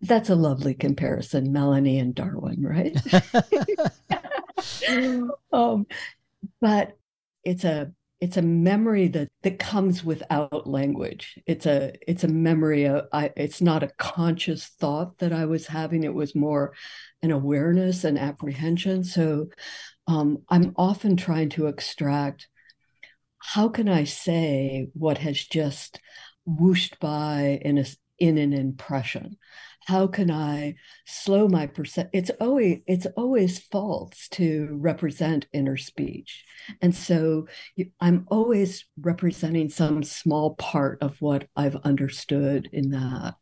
that's a lovely comparison, Melanie and Darwin, right? um, but it's a it's a memory that that comes without language. It's a it's a memory of, I, it's not a conscious thought that i was having. It was more an awareness and apprehension. So um, i'm often trying to extract how can i say what has just whooshed by in a in an impression how can i slow my percent it's always it's always false to represent inner speech and so i'm always representing some small part of what i've understood in that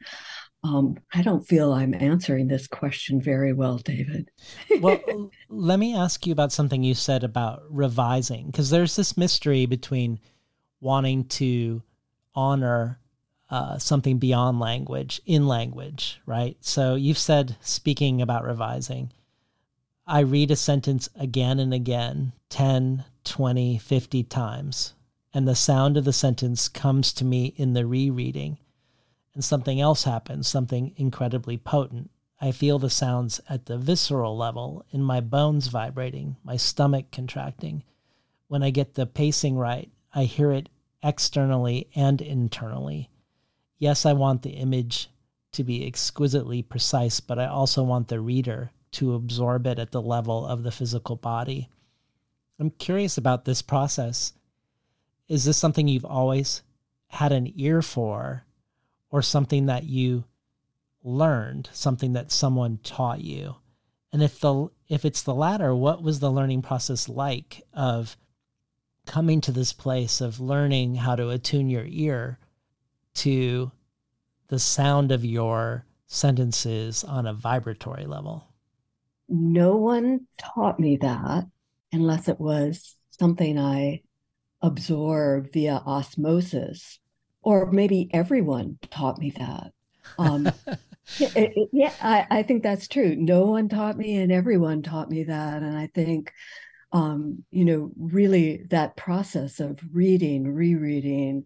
um, I don't feel I'm answering this question very well, David. well, let me ask you about something you said about revising, because there's this mystery between wanting to honor uh, something beyond language in language, right? So you've said, speaking about revising, I read a sentence again and again, 10, 20, 50 times, and the sound of the sentence comes to me in the rereading. And something else happens, something incredibly potent. I feel the sounds at the visceral level, in my bones vibrating, my stomach contracting. When I get the pacing right, I hear it externally and internally. Yes, I want the image to be exquisitely precise, but I also want the reader to absorb it at the level of the physical body. I'm curious about this process. Is this something you've always had an ear for, or something that you learned, something that someone taught you? And if the if it's the latter, what was the learning process like of coming to this place of learning how to attune your ear to the sound of your sentences on a vibratory level? No one taught me that unless it was something I absorbed via osmosis, or maybe everyone taught me that. Um, it, it, yeah, I, I, think that's true. No one taught me, and everyone taught me that. And I think, um, you know, really that process of reading, rereading,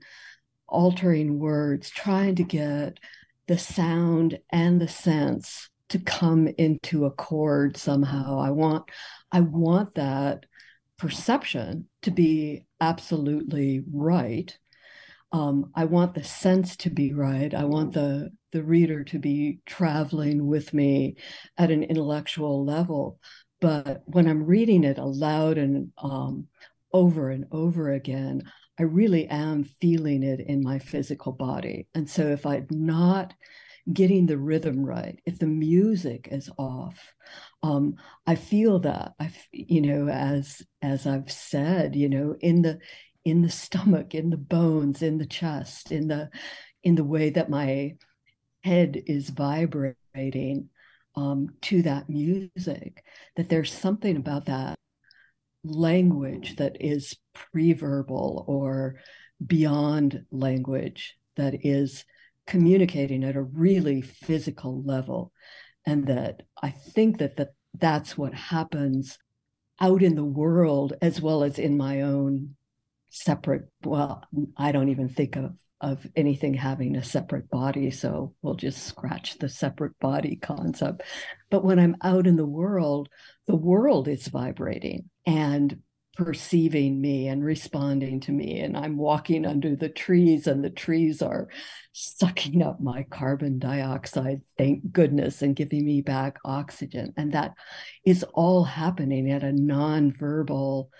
altering words, trying to get the sound and the sense to come into accord somehow. I want I want that perception to be absolutely right. Um, I want the sense to be right. I want the the reader to be traveling with me at an intellectual level. But when I'm reading it aloud and um, over and over again, I really am feeling it in my physical body. And so if I'm not getting the rhythm right, if the music is off, um, I feel that I, you know, as as I've said, you know, in the in the stomach, in the bones, in the chest, in the in the way that my head is vibrating um, to that music, that there's something about that language that is pre-verbal or beyond language that is communicating at a really physical level. And that i think that, that that's what happens out in the world as well as in my own separate well i don't even think of of anything having a separate body so we'll just scratch the separate body concept. But when i'm out in the world the world is vibrating and perceiving me and responding to me. And I'm walking under the trees, and the trees are sucking up my carbon dioxide, thank goodness, and giving me back oxygen. And that is all happening at a non-verbal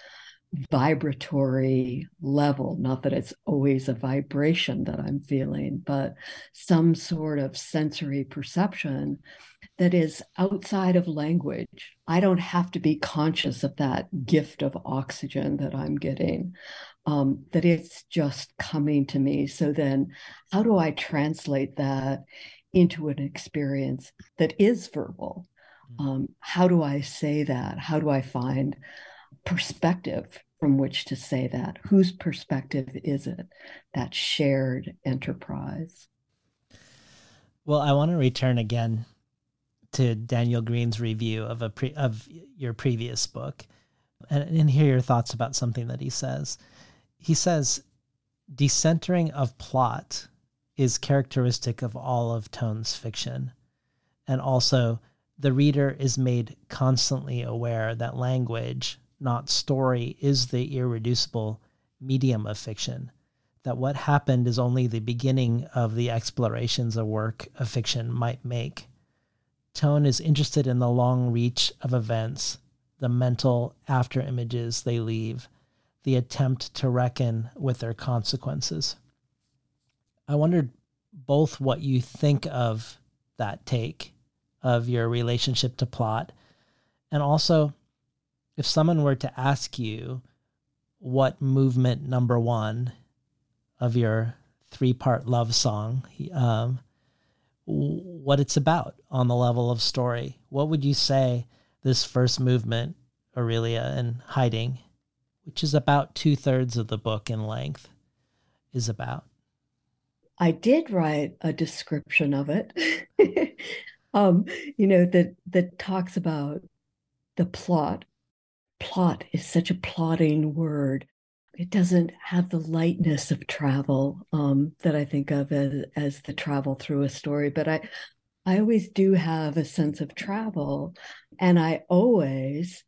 vibratory level. Not that it's always a vibration that I'm feeling, but some sort of sensory perception that is outside of language. I don't have to be conscious of that gift of oxygen that I'm getting, um, that it's just coming to me. So then, how do I translate that into an experience that is verbal? Mm. Um, how do I say that? How do I find perspective from which to say that? Whose perspective is it? That shared enterprise. Well, I want to return again to Daniel Green's review of a pre- of your previous book and, and hear your thoughts about something that he says. He says decentering of plot is characteristic of all of Thon's fiction. And also the reader is made constantly aware that language, not story, is the irreducible medium of fiction. That what happened is only the beginning of the explorations a work of fiction might make. Thon is interested in the long reach of events, the mental after images they leave, the attempt to reckon with their consequences. I wondered both what you think of that take of your relationship to plot, and also if someone were to ask you what movement number one of your three part love song um, what it's about on the level of story. What would you say this first movement, Aurelia in Hiding, which is about two thirds of the book in length, is about? I did write a description of it, um, you know, that that talks about the plot. Plot is such a plotting word it doesn't have the lightness of travel um, that I think of as, as the travel through a story. But I, I always do have a sense of travel, and I always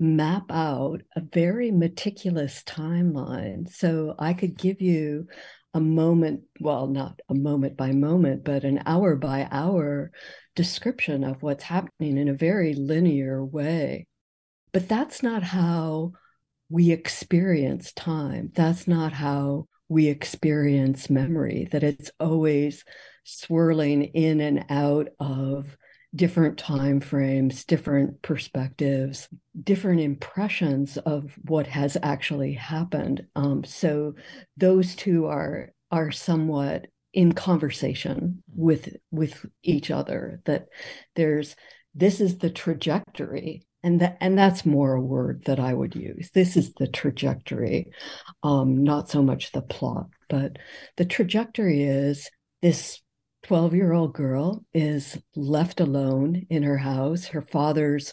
map out a very meticulous timeline. So I could give you a moment, well, not a moment by moment, but an hour by hour description of what's happening in a very linear way. But that's not how we experience time. That's not how we experience memory, that it's always swirling in and out of different time frames, different perspectives, different impressions of what has actually happened. Um, so those two are are somewhat in conversation with with each other. That there's this is the trajectory. And that and that's more a word that I would use. This is the trajectory, um, not so much the plot, but the trajectory is this 12 year old girl is left alone in her house. Her father's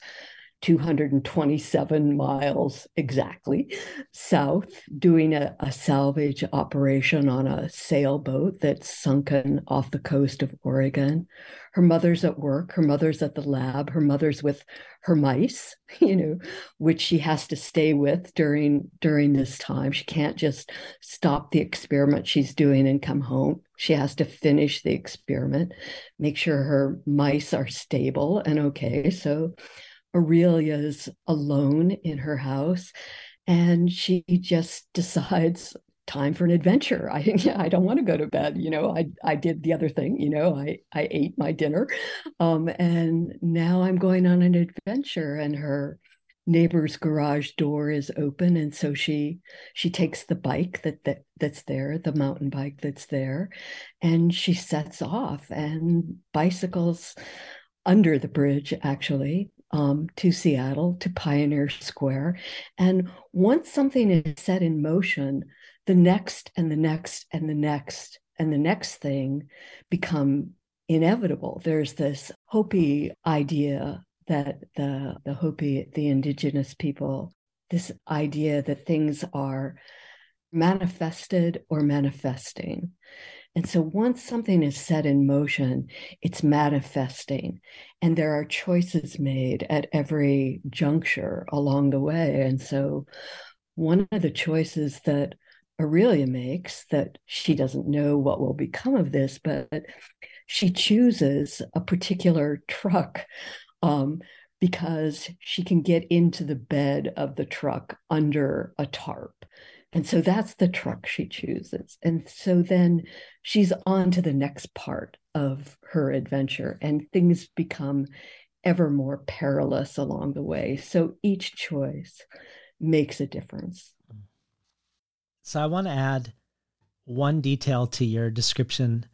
227 miles exactly south, doing a, a, salvage operation on a sailboat that's sunken off the coast of Oregon. Her mother's at work, her mother's at the lab, her mother's with her mice, you know, which she has to stay with during during this time. She can't just stop the experiment she's doing and come home. She has to finish the experiment, make sure her mice are stable and okay. So Aurelia's alone in her house and she just decides time for an adventure. I I don't want to go to bed. You know, I I did the other thing. You know, I I ate my dinner, um, and now I'm going on an adventure. And her neighbor's garage door is open, and so she she takes the bike that that that's there, the mountain bike that's there, and she sets off and bicycles under the bridge actually um, to Seattle, to Pioneer Square. And once something is set in motion, the next and the next and the next and the next thing become inevitable. There's this Hopi idea that the, the Hopi, the indigenous people, this idea that things are manifested or manifesting. And so once something is set in motion, it's manifesting. And there are choices made at every juncture along the way. And so one of the choices that Aurelia makes that she doesn't know what will become of this, but she chooses a particular truck um, because she can get into the bed of the truck under a tarp. And so that's the truck she chooses. And so then she's on to the next part of her adventure, and things become ever more perilous along the way. So each choice makes a difference. So I want to add one detail to your description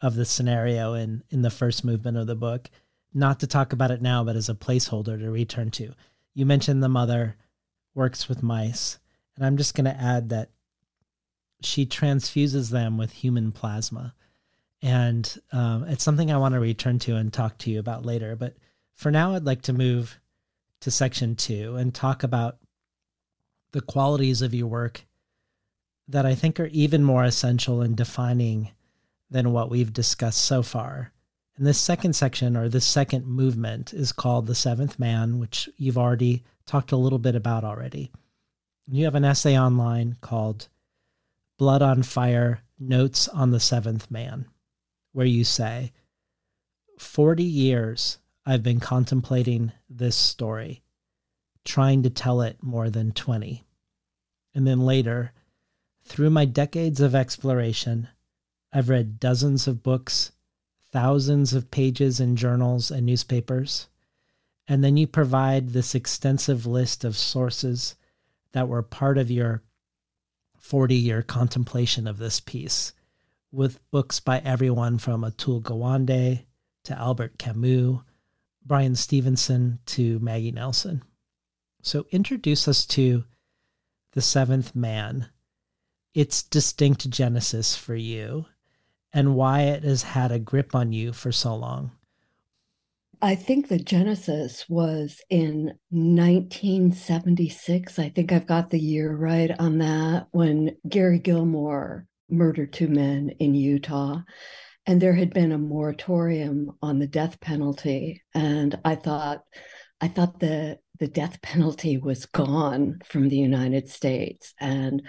of the scenario in in the first movement of the book, not to talk about it now, but as a placeholder to return to. You mentioned the mother works with mice and I'm just going to add that she transfuses them with human plasma. And um, it's something I want to return to and talk to you about later. But for now, I'd like to move to section two and talk about the qualities of your work that I think are even more essential in defining than what we've discussed so far. And this second section or this second movement is called The Seventh Man, which you've already talked a little bit about already. You have an essay online called Blood on Fire Notes on the Seventh Man, where you say, 40 years I've been contemplating this story, trying to tell it more than 20. And then later, through my decades of exploration, I've read dozens of books, thousands of pages in journals and newspapers. And then you provide this extensive list of sources that were part of your 40 year contemplation of this piece, with books by everyone from Atul Gawande to Albert Camus, Bryan Stevenson to Maggie Nelson. So, introduce us to The Seventh Man, its distinct genesis for you, and why it has had a grip on you for so long. I think the genesis was in 1976. I think I've got the year right on that when Gary Gilmore murdered two men in Utah. And there had been a moratorium on the death penalty. And I thought, I thought the the death penalty was gone from the United States, and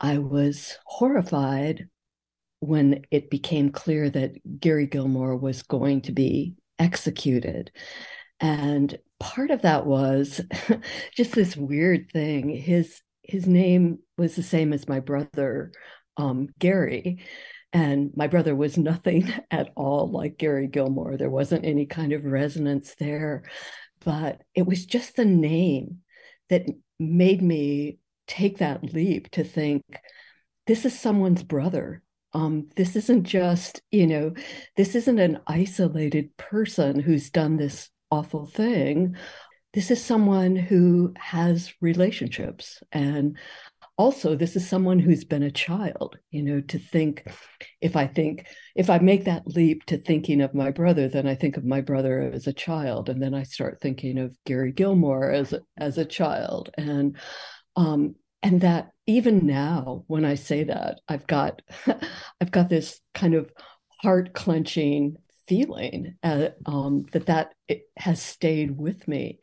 I was horrified when it became clear that Gary Gilmore was going to be executed. And part of that was just this weird thing. His his name was the same as my brother, um, Gary. And my brother was nothing at all like Gary Gilmore. There wasn't any kind of resonance there. But it was just the name that made me take that leap to think this is someone's brother. Um, this isn't just, you know, this isn't an isolated person who's done this awful thing. This is someone who has relationships. And also, this is someone who's been a child, you know, to think if I think, if I make that leap to thinking of my brother, then I think of my brother as a child. And then I start thinking of Gary Gilmore as, as a child. And, um, and that even now when i say that i've got i've got this kind of heart clenching feeling uh, um, that that has stayed with me.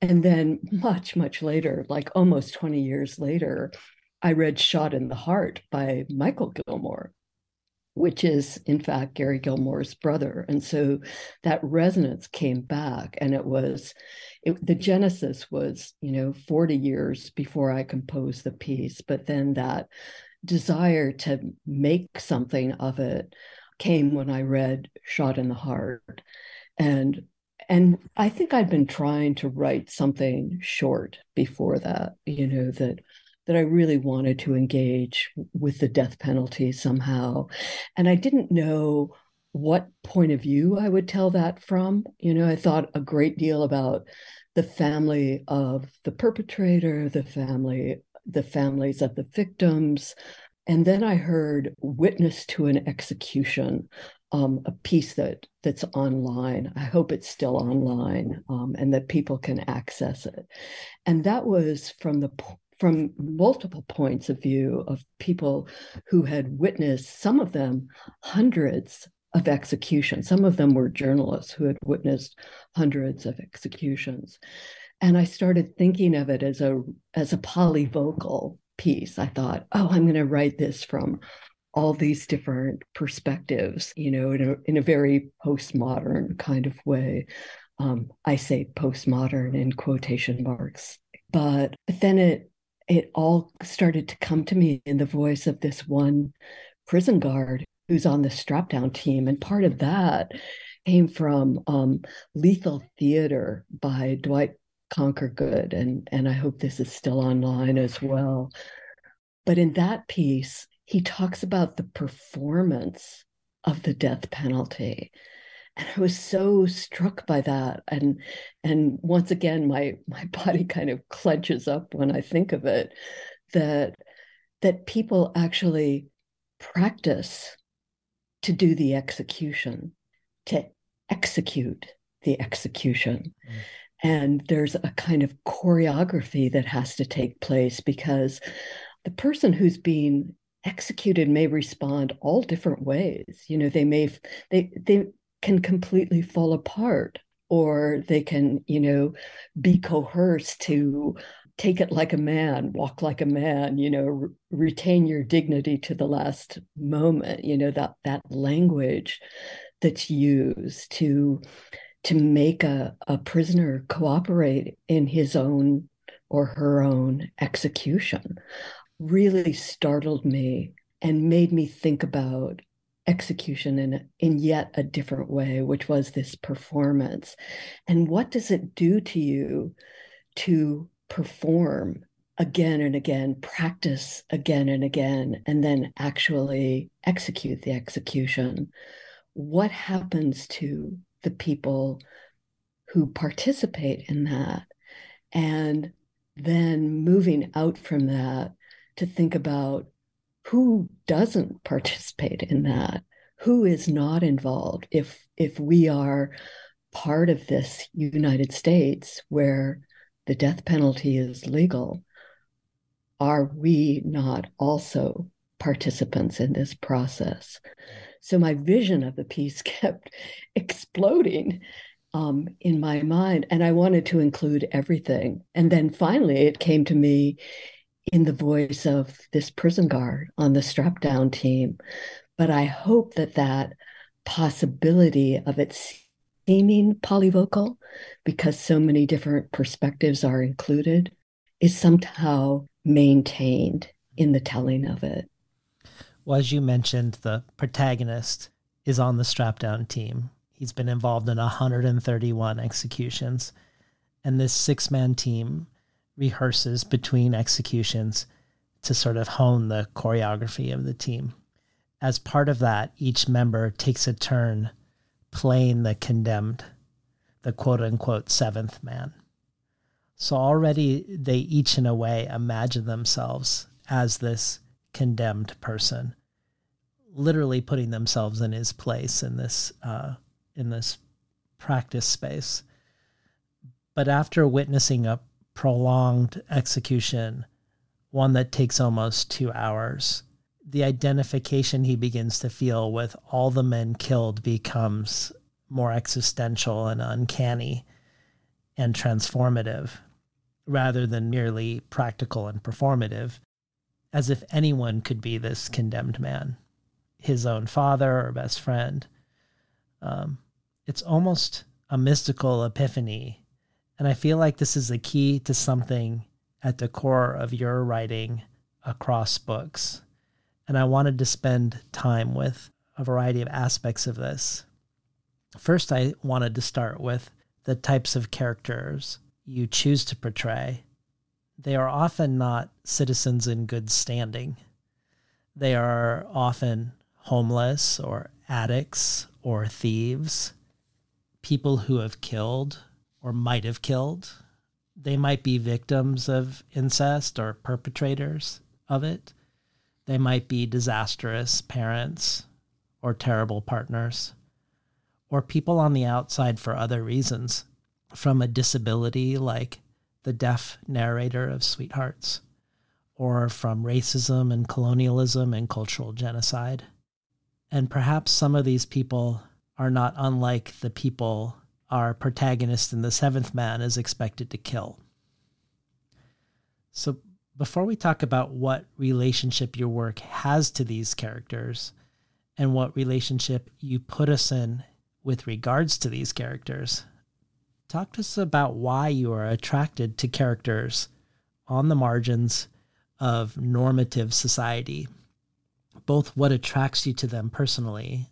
And then much much later like almost 20 years later i read shot in the heart by mikal gilmore which is in fact Gary Gilmore's brother. And so that resonance came back, and it was it, the genesis was, you know, 40 years before I composed the piece, but then that desire to make something of it came when I read Shot in the Heart. And and I think I'd been trying to write something short before that, you know, that that I really wanted to engage with the death penalty somehow. And I didn't know what point of view I would tell that from. You know, I thought a great deal about the family of the perpetrator, the family, the families of the victims. And then I heard witness to an execution, um, a piece that that's online. I hope it's still online um, and that people can access it. And that was from the from multiple points of view of people who had witnessed some of them hundreds of executions. Some of them were journalists who had witnessed hundreds of executions. And I started thinking of it as a as a polyvocal piece. I thought, oh, I'm going to write this from all these different perspectives, you know, in a, in a very postmodern kind of way. Um, I say postmodern in quotation marks, but, but then it it all started to come to me in the voice of this one prison guard who's on the strap down team. And part of that came from um, Lethal Theater by Dwight Conquergood. And, and I hope this is still online as well. But in that piece, he talks about the performance of the death penalty and i was so struck by that and and once again my my body kind of clenches up when i think of it that that people actually practice to do the execution to execute the execution mm. and there's a kind of choreography that has to take place because the person who's being executed may respond all different ways you know they may they they can completely fall apart or they can you know be coerced to take it like a man walk like a man you know re- retain your dignity to the last moment you know that that language that's used to to make a, a prisoner cooperate in his own or her own execution. Really startled me and made me think about execution in in yet a different way which was this performance. And what does it do to you to perform again and again practice again and again and then actually execute the execution? What happens to the people who participate in that? And then moving out from that to think about who doesn't participate in that? Who is not involved if if we are part of this united states where the death penalty is legal? Are we not also participants in this process? So my vision of the piece kept exploding um, in my mind, and I wanted to include everything. And then finally, it came to me in the voice of this prison guard on the strap down team. But I hope that that possibility of it seeming polyvocal, because so many different perspectives are included, is somehow maintained in the telling of it. Well, as you mentioned, the protagonist is on the strap down team. He's been involved in 131 executions. And this six man team rehearses between executions to sort of hone the choreography of the team. As part of that, each member takes a turn playing the condemned, the quote unquote seventh man. So already they each, in a way, imagine themselves as this condemned person, literally putting themselves in his place in this uh, in this practice space. But after witnessing a prolonged execution, one that takes almost two hours, the identification he begins to feel with all the men killed becomes more existential and uncanny and transformative rather than merely practical and performative, as if anyone could be this condemned man, his own father or best friend. Um, it's almost a mystical epiphany. And I feel like this is a key to something at the core of your writing across books. And I wanted to spend time with a variety of aspects of this. First, I wanted to start with the types of characters you choose to portray. They are often not citizens in good standing. They are often homeless or addicts or thieves, people who have killed or might have killed. They might be victims of incest or perpetrators of it. They might be disastrous parents or terrible partners, or people on the outside for other reasons, from a disability like the deaf narrator of Sweet Hearts, or from racism and colonialism and cultural genocide. And perhaps some of these people are not unlike the people our protagonist in The Seventh Man is expected to kill. So, before we talk about what relationship your work has to these characters and what relationship you put us in with regards to these characters, talk to us about why you are attracted to characters on the margins of normative society, both what attracts you to them personally.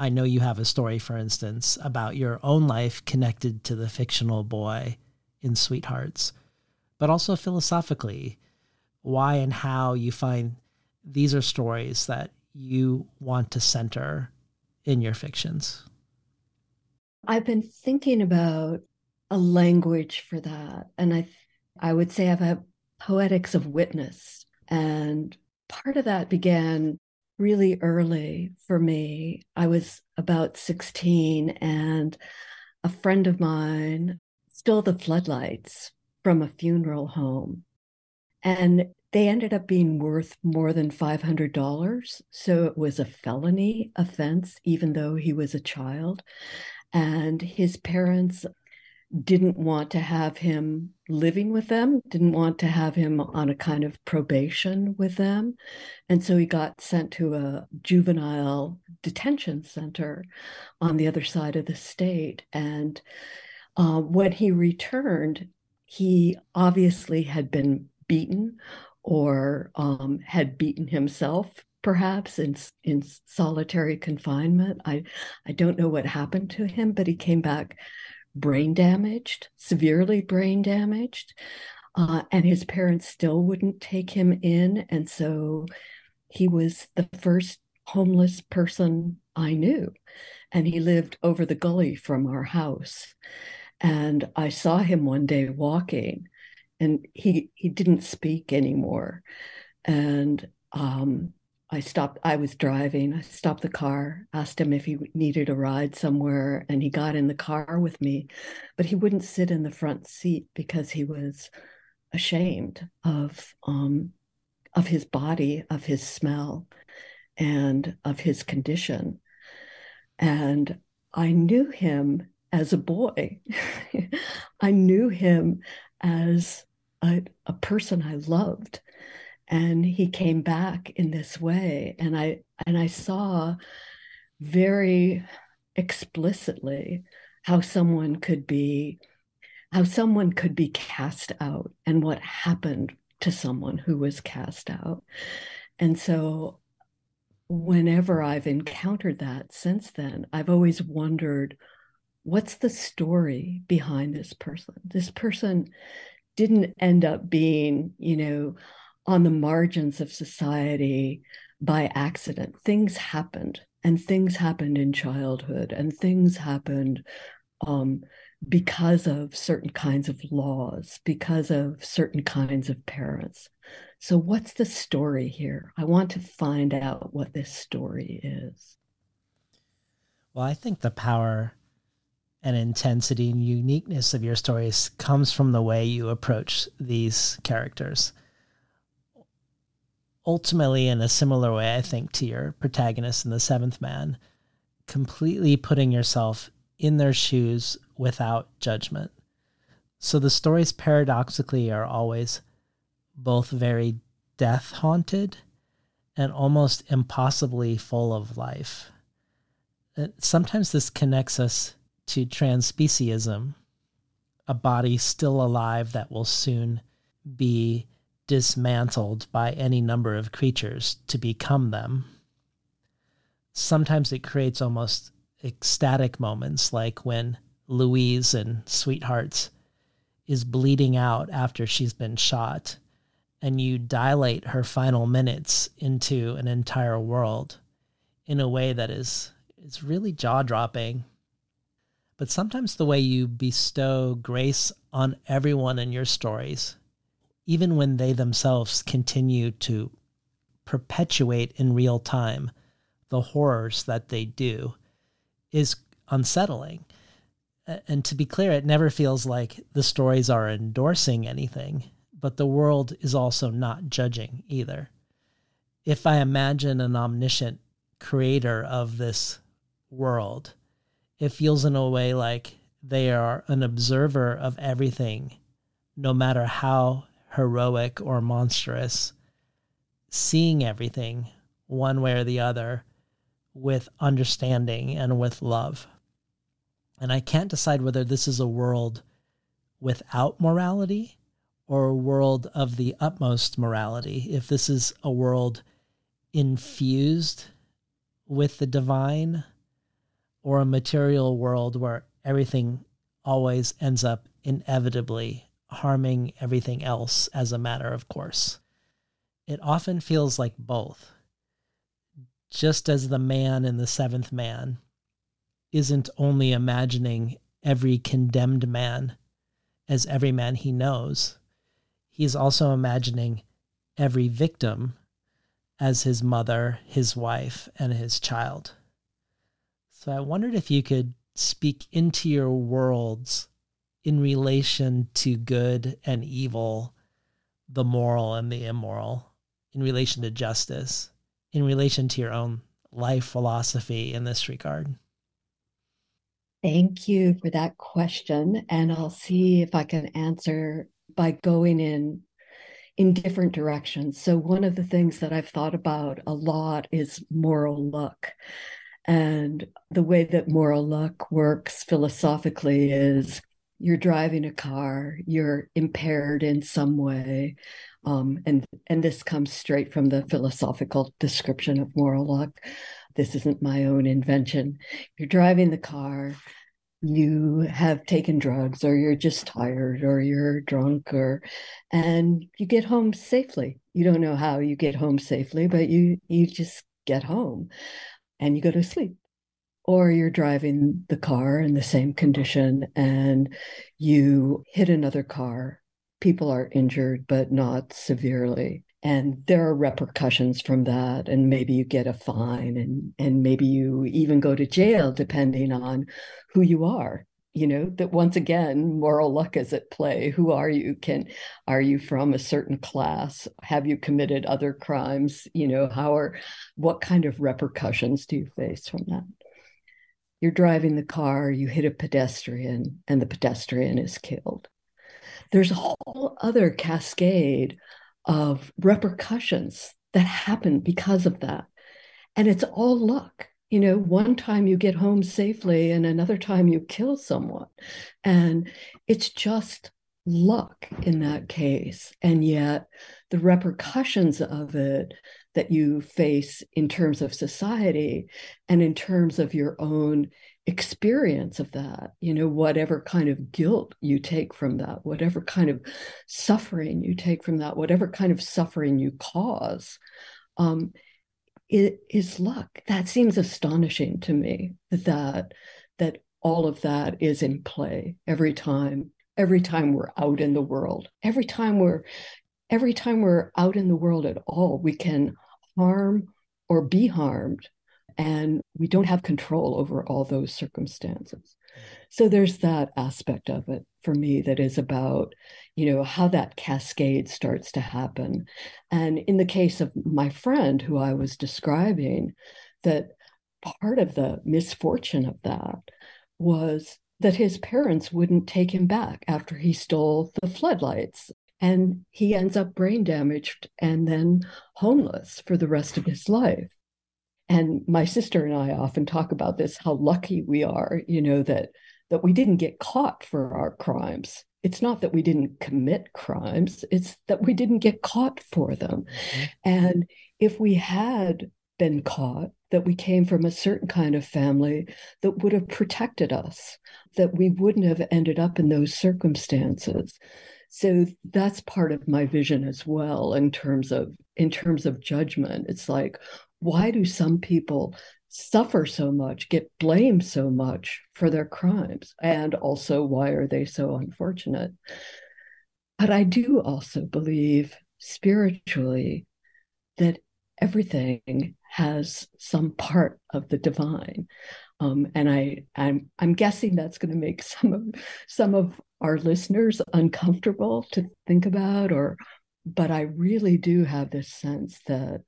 I know you have a story, for instance, about your own life connected to the fictional boy in Sweet Hearts but also philosophically, why and how you find these are stories that you want to center in your fictions. I've been thinking about a language for that. And I I would say I've had poetics of witness. And part of that began really early for me. I was about 16 and a friend of mine stole the floodlights from a funeral home. And they ended up being worth more than $500. So it was a felony offense, even though he was a child. And his parents didn't want to have him living with them, didn't want to have him on a kind of probation with them. And so he got sent to a juvenile detention center on the other side of the state. And uh, when he returned, he obviously had been beaten or um, had beaten himself perhaps in in solitary confinement i i don't know what happened to him but he came back brain damaged severely brain damaged uh, and his parents still wouldn't take him in and so he was the first homeless person i knew and he lived over the gully from our house and I saw him one day walking, and he he didn't speak anymore. And um, I stopped. I was driving. I stopped the car, asked him if he needed a ride somewhere, and he got in the car with me, but he wouldn't sit in the front seat because he was ashamed of um, of his body, of his smell, and of his condition. And I knew him as a boy. I knew him as a, a person I loved. And he came back in this way. And I and I saw very explicitly how someone could be how someone could be cast out and what happened to someone who was cast out. And so whenever I've encountered that since then, I've always wondered what's the story behind this person? This person didn't end up being, you know, on the margins of society by accident. Things happened, and things happened in childhood, and things happened um, because of certain kinds of laws, because of certain kinds of parents. So, what's the story here? I want to find out what this story is. Well, I think the power and intensity and uniqueness of your stories comes from the way you approach these characters. Ultimately, in a similar way, I think, to your protagonist in The Seventh Man, completely putting yourself in their shoes without judgment. So the stories paradoxically are always both very death haunted and almost impossibly full of life. Uh, sometimes this connects us to transspeciesism, a body still alive that will soon be dismantled by any number of creatures to become them. Sometimes it creates almost ecstatic moments, like when Louise in Sweet Hearts is bleeding out after she's been shot and you dilate her final minutes into an entire world in a way that is is really jaw-dropping but sometimes the way you bestow grace on everyone in your stories even when they themselves continue to perpetuate in real time the horrors that they do is unsettling and to be clear it never feels like the stories are endorsing anything but the world is also not judging either. If I imagine an omniscient creator of this world, it feels in a way like they are an observer of everything, no matter how heroic or monstrous, seeing everything one way or the other with understanding and with love. And I can't decide whether this is a world without morality or a world of the utmost morality, if this is a world infused with the divine, or a material world where everything always ends up inevitably harming everything else as a matter of course. It often feels like both. Just as the man in the seventh man isn't only imagining every condemned man as every man he knows, he's also imagining every victim as his mother, his wife, and his child. So I wondered if you could speak into your worlds in relation to good and evil, the moral and the immoral, in relation to justice, in relation to your own life philosophy in this regard. Thank you for that question. And I'll see if I can answer by going in in different directions. So one of the things that I've thought about a lot is moral luck. And the way that moral luck works philosophically is you're driving a car, you're impaired in some way. Um, and and this comes straight from the philosophical description of moral luck. This isn't my own invention. You're driving the car, you have taken drugs or you're just tired or you're drunk or and you get home safely you don't know how you get home safely but you you just get home and you go to sleep or you're driving the car in the same condition and you hit another car people are injured but not severely. And there are repercussions from that and maybe you get a fine and and maybe you even go to jail depending on who you are. You know that once again moral luck is at play. Who are you? Can are you from a certain class? Have you committed other crimes? You know how are what kind of repercussions do you face from that You're driving the car, you hit a pedestrian, and the pedestrian is killed. There's a whole other cascade of repercussions that happen because of that. And it's all luck. You know, one time you get home safely, and another time you kill someone. And it's just luck in that case. And yet, the repercussions of it that you face in terms of society and in terms of your own experience of that, you know, whatever kind of guilt you take from that, whatever kind of suffering you take from that, whatever kind of suffering you cause, um, it is luck. That seems astonishing to me that that all of that is in play every time every time we're out in the world every time we're every time we're out in the world at all, we can harm or be harmed. And we don't have control over all those circumstances. So there's that aspect of it for me that is about, you know, how that cascade starts to happen. And in the case of my friend who I was describing, that part of the misfortune of that was that his parents wouldn't take him back after he stole the floodlights and he ends up brain damaged and then homeless for the rest of his life. And my sister and i often talk about this how lucky we are you know that that we didn't get caught for our crimes. It's not that we didn't commit crimes it's that we didn't get caught for them. Mm-hmm. and if we had been caught that we came from a certain kind of family that would have protected us that we wouldn't have ended up in those circumstances so that's part of my vision as well in terms of in terms of judgment. It's like why do some people suffer so much get blamed so much for their crimes? And also why are they so unfortunate? But i do also believe spiritually that everything has some part of the divine um, and I, I'm, I'm guessing that's going to make some of some of our listeners uncomfortable to think about or but i really do have this sense that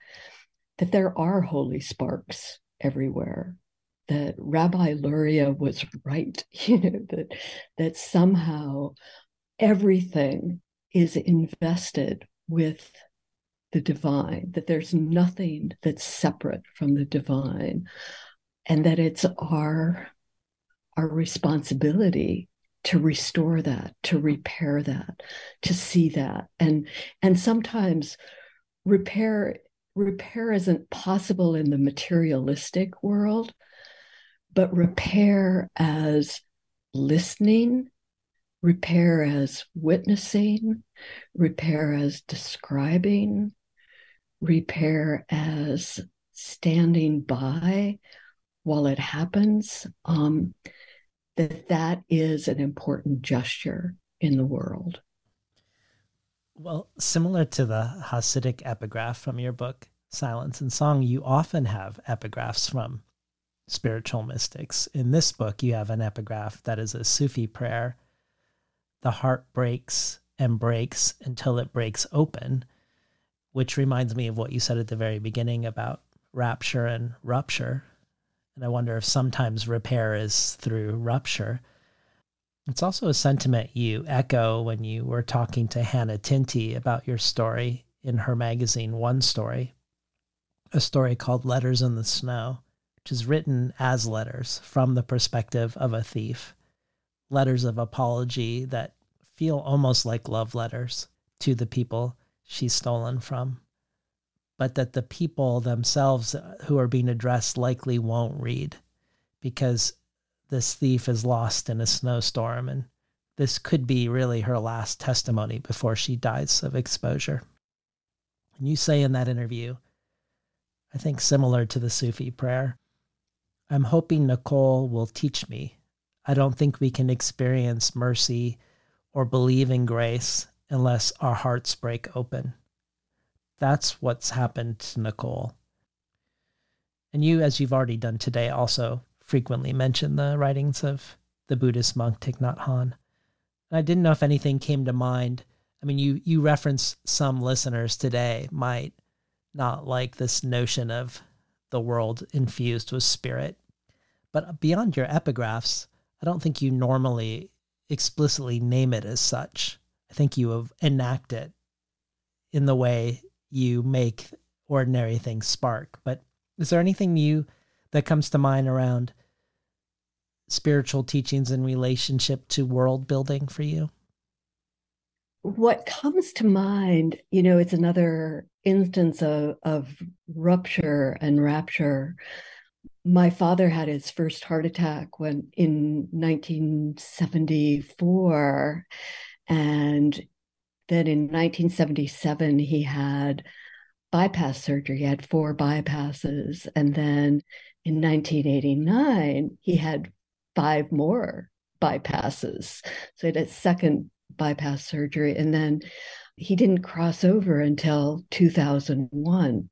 that there are holy sparks everywhere that rabbi luria was right you know that that somehow everything is invested with the divine that there's nothing that's separate from the divine and that it's our our responsibility to restore that to repair that to see that. And and sometimes repair repair isn't possible in the materialistic world but repair as listening repair as witnessing repair as describing repair as standing by while it happens um, that that is an important gesture in the world. Well, similar to the Hasidic epigraph from your book, Silence and Song, you often have epigraphs from spiritual mystics. In this book, you have an epigraph that is a Sufi prayer The heart breaks and breaks until it breaks open, which reminds me of what you said at the very beginning about rapture and rupture. And I wonder if sometimes repair is through rupture. It's also a sentiment you echo when you were talking to Hannah Tinti about your story in her magazine, One Story, a story called Letters in the Snow, which is written as letters from the perspective of a thief. Letters of apology that feel almost like love letters to the people she's stolen from but that the people themselves uh, who are being addressed likely won't read because this thief is lost in a snowstorm and this could be really her last testimony before she dies of exposure. And you say in that interview, I think similar to the Sufi prayer, I'm hoping Nicole will teach me. I don't think we can experience mercy or believe in grace unless our hearts break open. That's what's happened to Nicole. And you, as you've already done today, also frequently mention the writings of the Buddhist monk Thich Nhat Hanh. And I didn't know if anything came to mind. I mean, you you reference some listeners today might not like this notion of the world infused with spirit, But beyond your epigraphs, I don't think you normally explicitly name it as such. I think you have enact it in the way you make ordinary things spark. But is there anything you that comes to mind around spiritual teachings in relationship to world building for you? What comes to mind, you know, it's another instance of, of rupture and rapture. My father had his first heart attack when in 1974. And then in 1977, he had bypass surgery. He had four bypasses. And then in 1989, he had five more bypasses. So he had a second bypass surgery. And then he didn't cross over until 2001.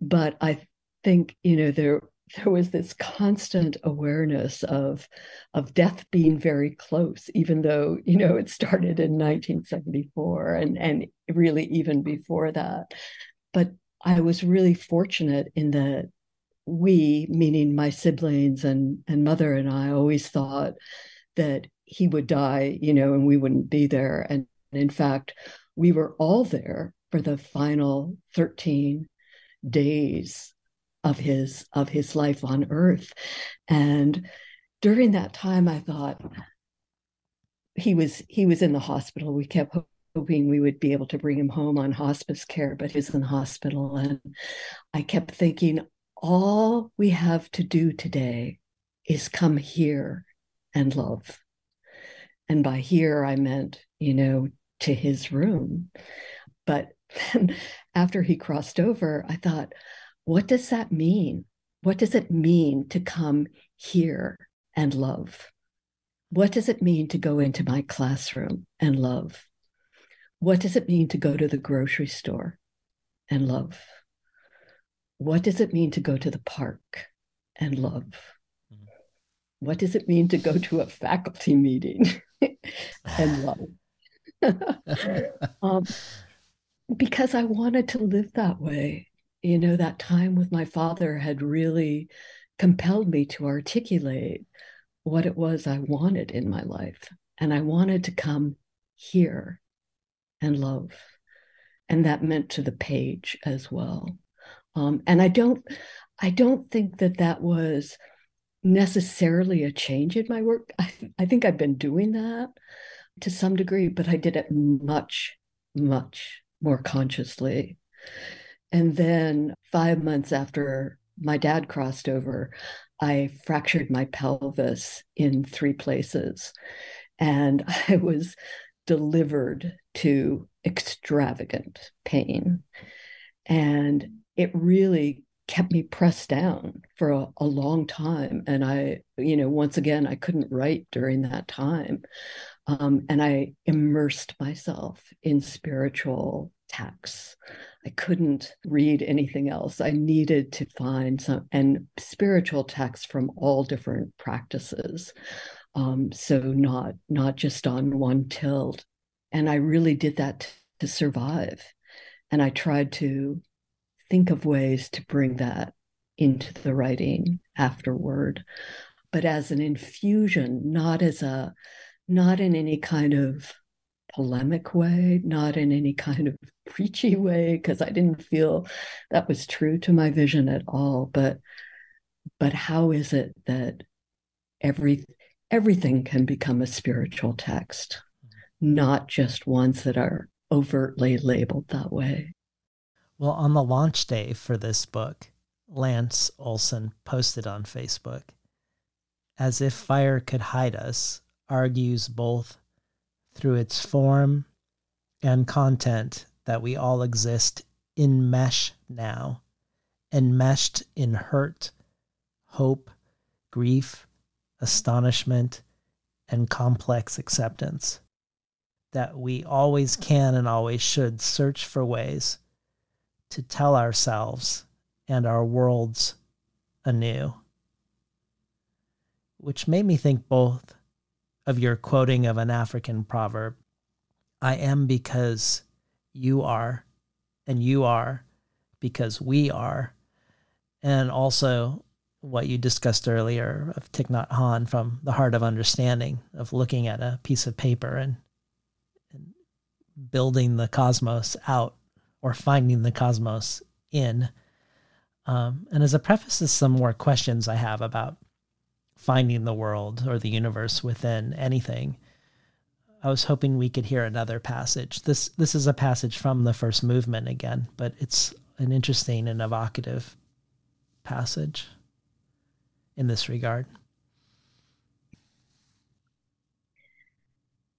But I think, you know, there there was this constant awareness of of death being very close even though you know it started in 1974 and and really even before that but i was really fortunate in that we, meaning my siblings and and mother and I, always thought that he would die, you know, and we wouldn't be there. And in fact, we were all there for the final 13 days of his of his life on earth. And during that time I thought he was he was in the hospital. We kept hoping we would be able to bring him home on hospice care, but he's in the hospital. And I kept thinking, all we have to do today is come here and love. And by here, I meant, you know, to his room. But then after he crossed over, I thought, what does that mean? What does it mean to come here and love? What does it mean to go into my classroom and love? What does it mean to go to the grocery store and love? what does it mean to go to the park and love? What does it mean to go to a faculty meeting and love? um, because I wanted to live that way. You know, that time with my father had really compelled me to articulate what it was I wanted in my life. And I wanted to come here and love. And that meant to the page as well. Um, and I don't, I don't think that that was necessarily a change in my work. I, I think I've been doing that to some degree, but I did it much, much more consciously. And then five months after my dad crossed over, I fractured my pelvis in three places. And I was delivered to extravagant pain. And it really kept me pressed down for a, a, long time and i you know once again i couldn't write during that time um, and i immersed myself in spiritual texts i couldn't read anything else. I needed to find some and spiritual texts from all different practices. Um, so not not just on one tilt. And i really did that to survive. And i tried to think of ways to bring that into the writing afterward. But as an infusion not as a not in any kind of polemic way not in any kind of preachy way because i didn't feel that was true to my vision at all. But but how is it that every everything can become a spiritual text not just ones that are overtly labeled that way? Well, on the launch day for this book, Lance Olsen posted on Facebook As if fire could hide us, argues both through its form and content that we all exist in mesh now, enmeshed in hurt, hope, grief, astonishment, and complex acceptance. That we always can and always should search for ways to tell ourselves and our worlds anew. Which made me think both of your quoting of an African proverb I am because you are, and you are because we are. And also what you discussed earlier of Thich Nhat from the heart of understanding, of looking at a piece of paper and, and building the cosmos out or finding the cosmos in. Um, and as a preface to some more questions I have about finding the world or the universe within anything, I was hoping we could hear another passage. This this is a passage from the first movement again, but it's an interesting and evocative passage in this regard.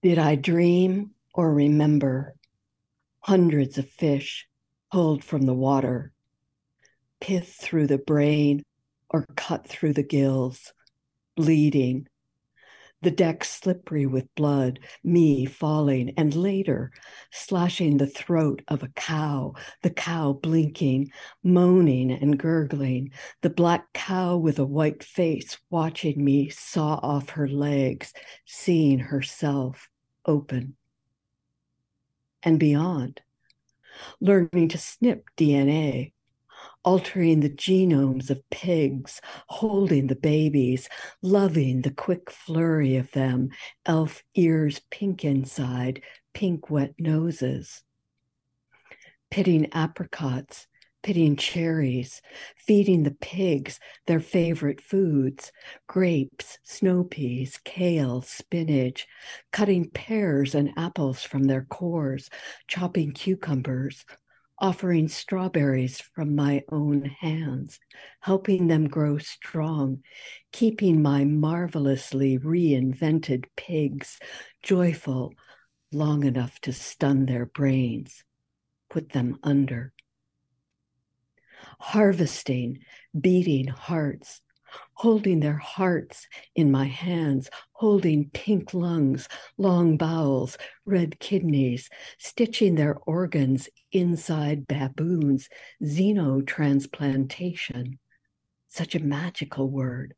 Did I dream or remember hundreds of fish pulled from the water, pith through the brain or cut through the gills, bleeding, the deck slippery with blood, me falling, and later slashing the throat of a cow, the cow blinking, moaning and gurgling, the black cow with a white face watching me saw off her legs, seeing herself open. And beyond, learning to snip DNA altering the genomes of pigs, holding the babies, loving the quick flurry of them, elf ears pink inside, pink wet noses. Pitting apricots, pitting cherries, feeding the pigs their favorite foods grapes, snow peas, kale, spinach, cutting pears and apples from their cores, chopping cucumbers, offering strawberries from my own hands, helping them grow strong, keeping my marvelously reinvented pigs joyful long enough to stun their brains, put them under. Harvesting, beating hearts, holding their hearts in my hands, holding pink lungs, long bowels, red kidneys, stitching their organs inside baboons, xenotransplantation. Such a magical word,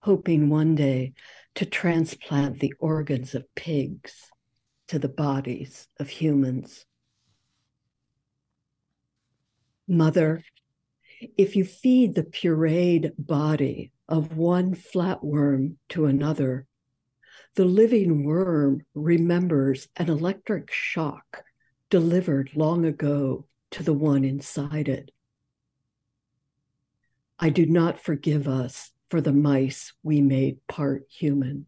hoping one day to transplant the organs of pigs to the bodies of humans. Mother, if you feed the pureed body of one flatworm to another, the living worm remembers an electric shock delivered long ago to the one inside it. I do not forgive us for the mice we made part human.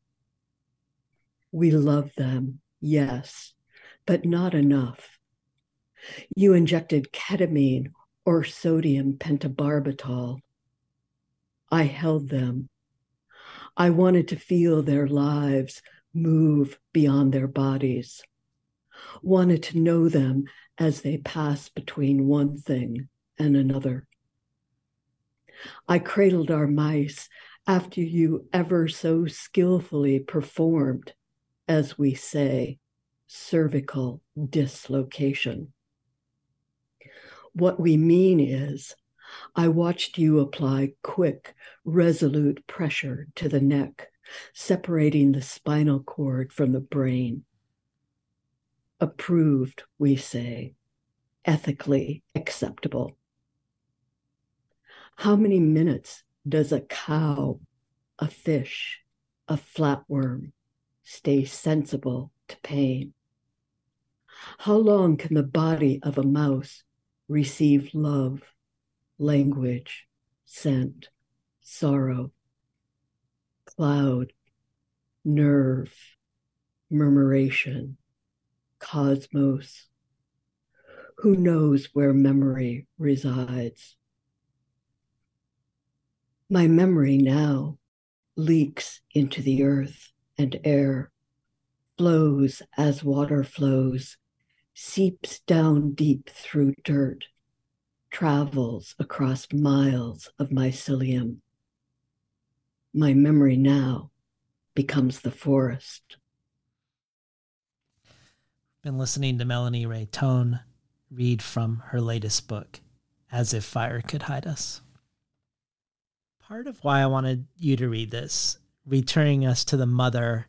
We love them, yes, but not enough. You injected ketamine or sodium pentobarbital. I held them. I wanted to feel their lives move beyond their bodies, wanted to know them as they pass between one thing and another. I cradled our mice after you ever so skillfully performed, as we say, cervical dislocation. What we mean is, I watched you apply quick, resolute pressure to the neck, separating the spinal cord from the brain. Approved, we say, ethically acceptable. How many minutes does a cow, a fish, a flatworm stay sensible to pain? How long can the body of a mouse receive love, language, scent, sorrow, cloud, nerve, murmuration, cosmos. Who knows where memory resides? My memory now leaks into the earth and air, flows as water flows seeps down deep through dirt, travels across miles of mycelium. My memory now becomes the forest. Been listening to Melanie Rae Thon read from her latest book, As If Fire Could Hide Us. Part of why I wanted you to read this, returning us to the mother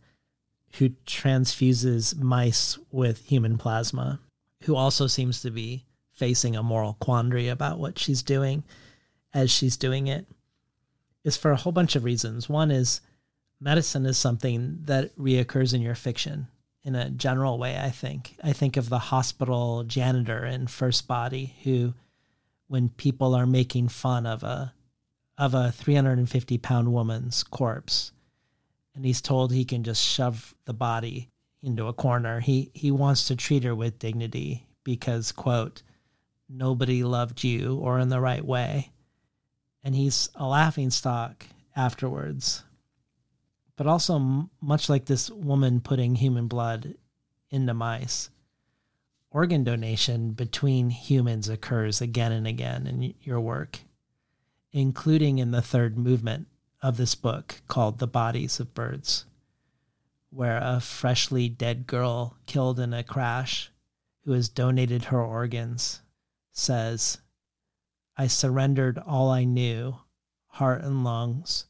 who transfuses mice with human plasma, who also seems to be facing a moral quandary about what she's doing as she's doing it, is for a whole bunch of reasons. One is medicine is something that reoccurs in your fiction in a general way, I think. I think of the hospital janitor in First Body who when people are making fun of a of a 350 pound woman's corpse and he's told he can just shove the body into a corner. He he wants to treat her with dignity because quote nobody loved you or in the right way. And he's a laughing stock afterwards. But also much like this woman putting human blood into mice. Organ donation between humans occurs again and again in your work, including in the third movement of this book called The Bodies of Birds where a freshly dead girl killed in a crash who has donated her organs says, I surrendered all I knew heart and lungs,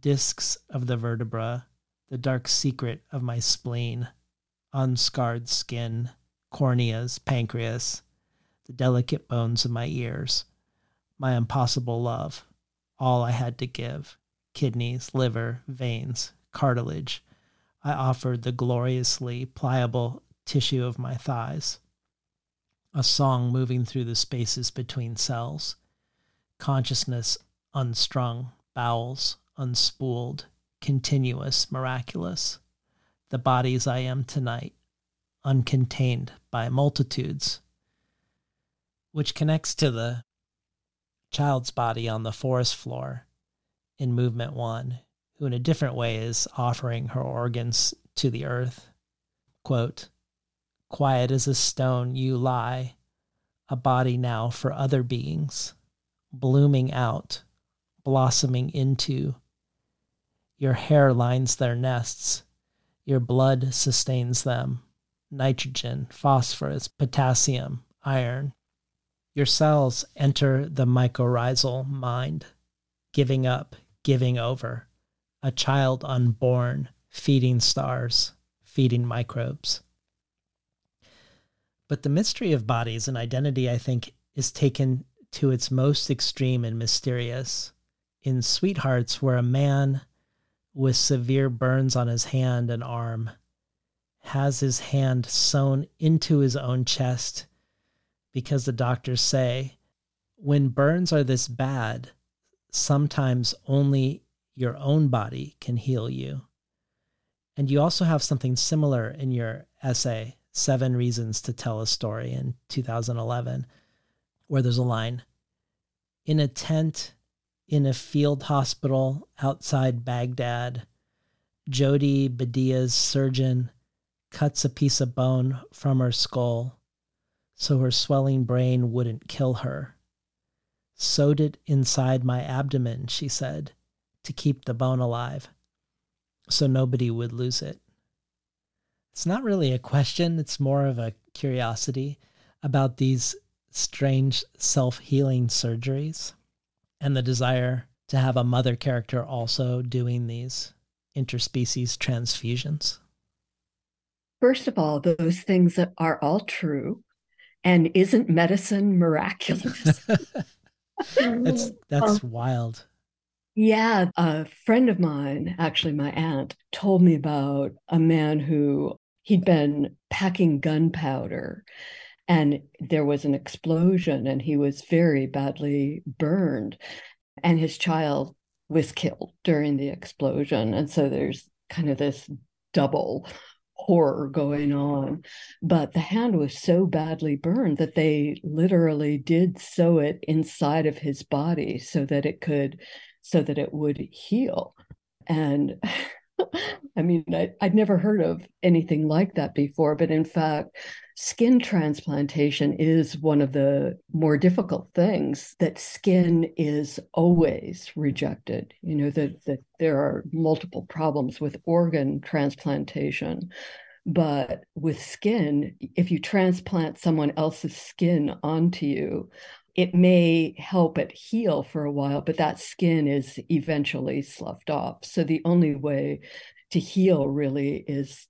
discs of the vertebra, the dark secret of my spleen, unscarred skin, corneas, pancreas, the delicate bones of my ears, my impossible love, all I had to give kidneys, liver, veins, cartilage I offered the gloriously pliable tissue of my thighs. A song moving through the spaces between cells. Consciousness unstrung, bowels unspooled, continuous, miraculous. The bodies I am tonight, uncontained by multitudes. Which connects to the child's body on the forest floor in movement one, who in a different way is offering her organs to the earth. Quote, Quiet as a stone you lie, a body now for other beings, blooming out, blossoming into. Your hair lines their nests, your blood sustains them, nitrogen, phosphorus, potassium, iron. Your cells enter the mycorrhizal mind, giving up, giving over a child unborn feeding stars, feeding microbes. But the mystery of bodies and identity, I think, is taken to its most extreme and mysterious in Sweet Hearts, where a man with severe burns on his hand and arm has his hand sewn into his own chest because the doctors say when burns are this bad, sometimes only your own body can heal you. And you also have something similar in your essay, Seven Reasons to Tell a Story in 2011, where there's a line In a tent in a field hospital outside Baghdad, Jodi Bedia's surgeon cuts a piece of bone from her skull so her swelling brain wouldn't kill her. Sewed it inside my abdomen, she said to keep the bone alive so nobody would lose it. It's not really a question, it's more of a curiosity about these strange self healing surgeries and the desire to have a mother character also doing these interspecies transfusions. First of all, those things are all true. And isn't medicine miraculous? that's that's um, wild. Yeah, a friend of mine, actually my aunt, told me about a man who he'd been packing gunpowder and there was an explosion and he was very badly burned and his child was killed during the explosion and so there's kind of this double horror going on but the hand was so badly burned that they literally did sew it inside of his body so that it could so that it would heal. And I mean, I, would never heard of anything like that before, but in fact, skin transplantation is one of the more difficult things that skin is always rejected. You know, that, that there are multiple problems with organ transplantation. But with skin, if you transplant someone else's skin onto you, it may help it heal for a while, but that skin is eventually sloughed off. So the only way to heal really is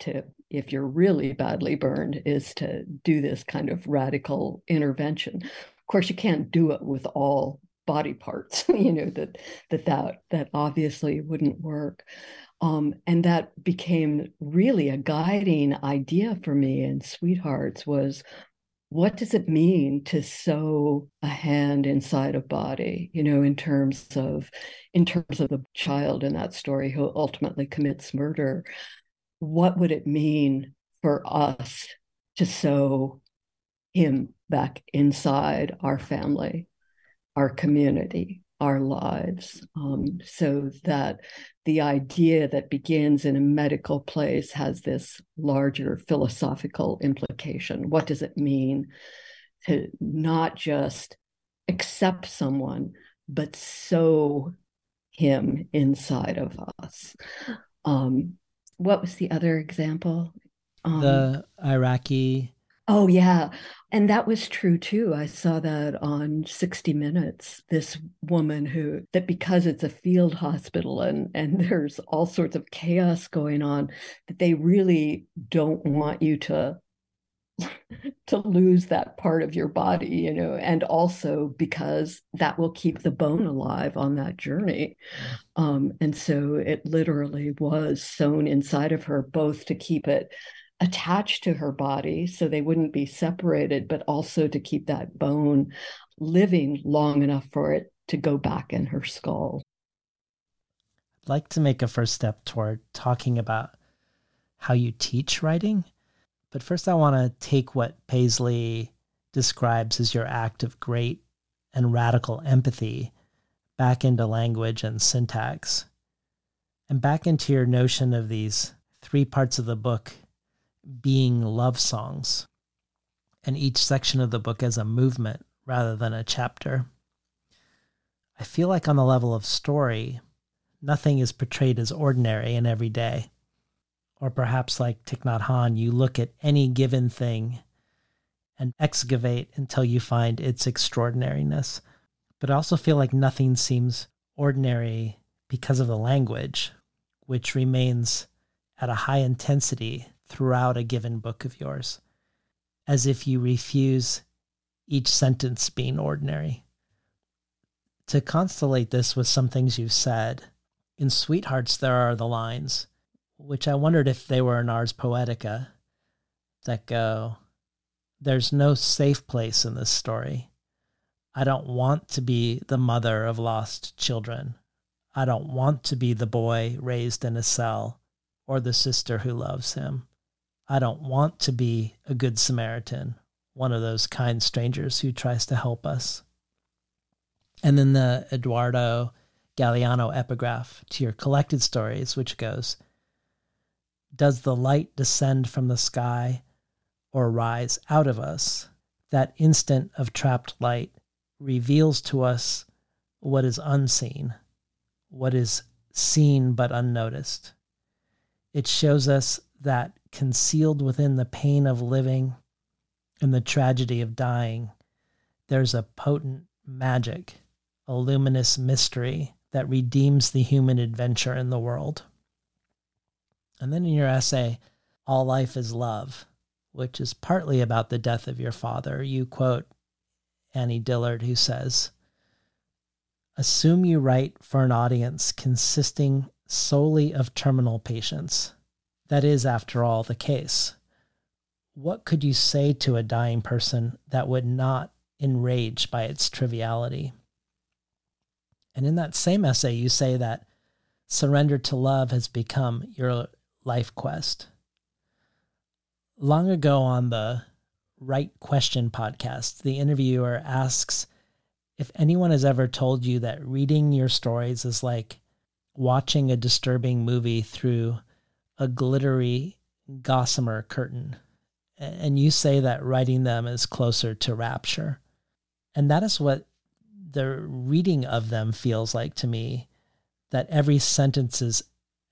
to, if you're really badly burned, is to do this kind of radical intervention. Of course, you can't do it with all body parts you know that that that that obviously wouldn't work um, and that became really a guiding idea for me in Sweet Hearts was what does it mean to sew a hand inside a body you know in terms of in terms of the child in that story who ultimately commits murder? What would it mean for us to sew him back inside our family our community our lives um, so that the idea that begins in a medical place has this larger philosophical implication. What does it mean to not just accept someone, but sew him inside of us? Um, what was the other example? Um, the Iraqi Oh, yeah. And that was true too. I saw that on 60 Minutes. This woman who, that because it's a field hospital and, and there's all sorts of chaos going on, that they really don't want you to to lose that part of your body you know and also because that will keep the bone alive on that journey um, and so it literally was sewn inside of her both to keep it attached to her body so they wouldn't be separated, but also to keep that bone living long enough for it to go back in her skull. I'd like to make a first step toward talking about how you teach writing. But first, I want to take what Paisley describes as your act of great and radical empathy back into language and syntax, and back into your notion of these three parts of the book being love songs, and each section of the book as a movement rather than a chapter. I feel like, on the level of story, nothing is portrayed as ordinary and everyday. Or perhaps, like Thich Nhat Hanh, you look at any given thing and excavate until you find its extraordinariness. But I also feel like nothing seems ordinary because of the language, which remains at a high intensity throughout a given book of yours, as if you refuse each sentence being ordinary. To constellate this with some things you've said, in Sweet Hearts, there are the lines, which I wondered if they were in Ars Poetica, that go, There's no safe place in this story. I don't want to be the mother of lost children. I don't want to be the boy raised in a cell or the sister who loves him. I don't want to be a good Samaritan, one of those kind strangers who tries to help us. And then the Eduardo Galeano epigraph to your collected stories, which goes Does the light descend from the sky or rise out of us? That instant of trapped light reveals to us what is unseen, what is seen but unnoticed. It shows us that concealed within the pain of living and the tragedy of dying, there's a potent magic, a luminous mystery that redeems the human adventure in the world. And then in your essay, All Life is Love, which is partly about the death of your father, you quote Annie Dillard, who says, Assume you write for an audience consisting solely of terminal patients that is, after all, the case. What could you say to a dying person that would not enrage by its triviality? And in that same essay, you say that surrender to love has become your life quest. Long ago on the Write Question podcast, the interviewer asks if anyone has ever told you that reading your stories is like watching a disturbing movie through a glittery gossamer curtain. And you say that writing them is closer to rapture. And that is what the reading of them feels like to me that every sentence is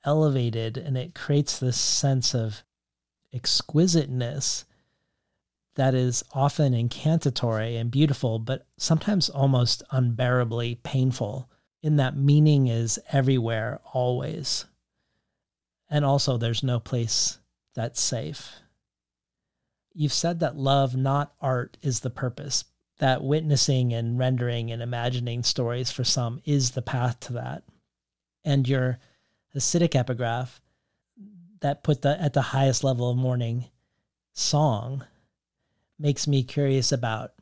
elevated and it creates this sense of exquisiteness that is often incantatory and beautiful, but sometimes almost unbearably painful, in that meaning is everywhere, always. And also, there's no place that's safe. You've said that love, not art, is the purpose. that witnessing and rendering and imagining stories for some is the path to that. And your Hasidic epigraph that put the at the highest level of mourning song makes me curious about